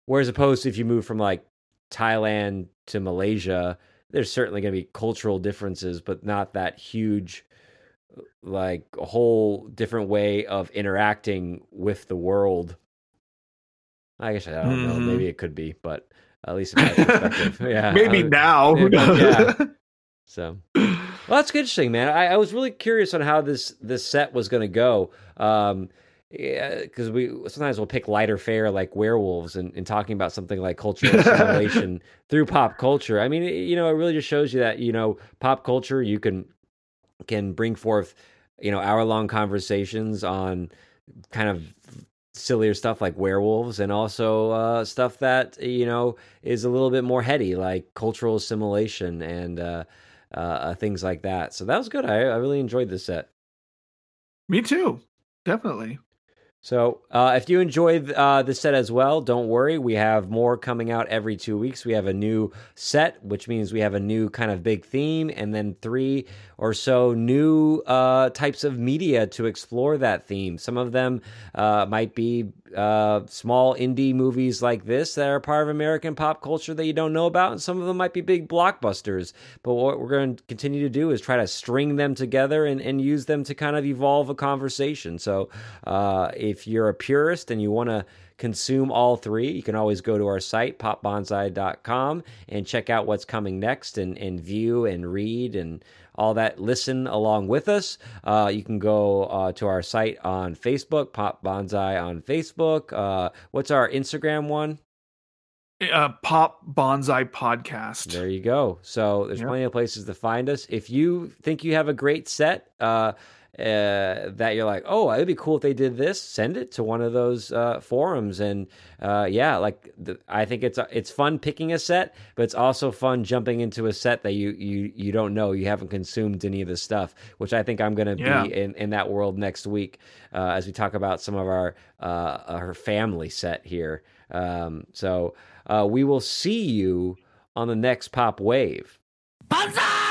Whereas opposed to if you move from like Thailand to Malaysia, there's certainly going to be cultural differences, but not that huge, like a whole different way of interacting with the world. I guess I don't know. Mhm. Maybe it could be, but at least in my perspective, (laughs) yeah. Maybe now. (laughs) Knows? yeah. (laughs) So, well, that's interesting, man. I, I was really curious on how this this set was going to go. Um, because we sometimes we'll pick lighter fare like werewolves and, and talking about something like cultural assimilation (laughs) through pop culture. I mean, it, you know, it really just shows you that you know pop culture you can can bring forth you know hour long conversations on kind of sillier stuff like werewolves and also uh, stuff that you know is a little bit more heady like cultural assimilation and uh, uh, things like that. So that was good. I, I really enjoyed this set. Me too. Definitely. So, uh, if you enjoyed uh, this set as well, don't worry. We have more coming out every two weeks. We have a new set, which means we have a new kind of big theme. And then three, or so new uh, types of media to explore that theme. Some of them uh, might be uh, small indie movies like this that are part of American pop culture that you don't know about, and some of them might be big blockbusters. But what we're going to continue to do is try to string them together and, and use them to kind of evolve a conversation. So uh, if you're a purist and you want to consume all three, you can always go to our site, popbanzai.com, and check out what's coming next and, and view and read and all that listen along with us. Uh, you can go uh, to our site on Facebook, Pop Banzai on Facebook. Uh, what's our Instagram one? Uh, Pop Banzai Podcast. There you go. So there's yep. plenty of places to find us. If you think you have a great set, uh, uh, that you're like, oh, it'd be cool if they did this. Send it to one of those uh, forums, and uh, yeah, like the, I think it's it's fun picking a set, but it's also fun jumping into a set that you you you don't know, you haven't consumed any of the stuff. Which I think I'm going to yeah. be in in that world next week uh, as we talk about some of our uh, our family set here. Um, so uh, we will see you on the next pop wave. Banzai!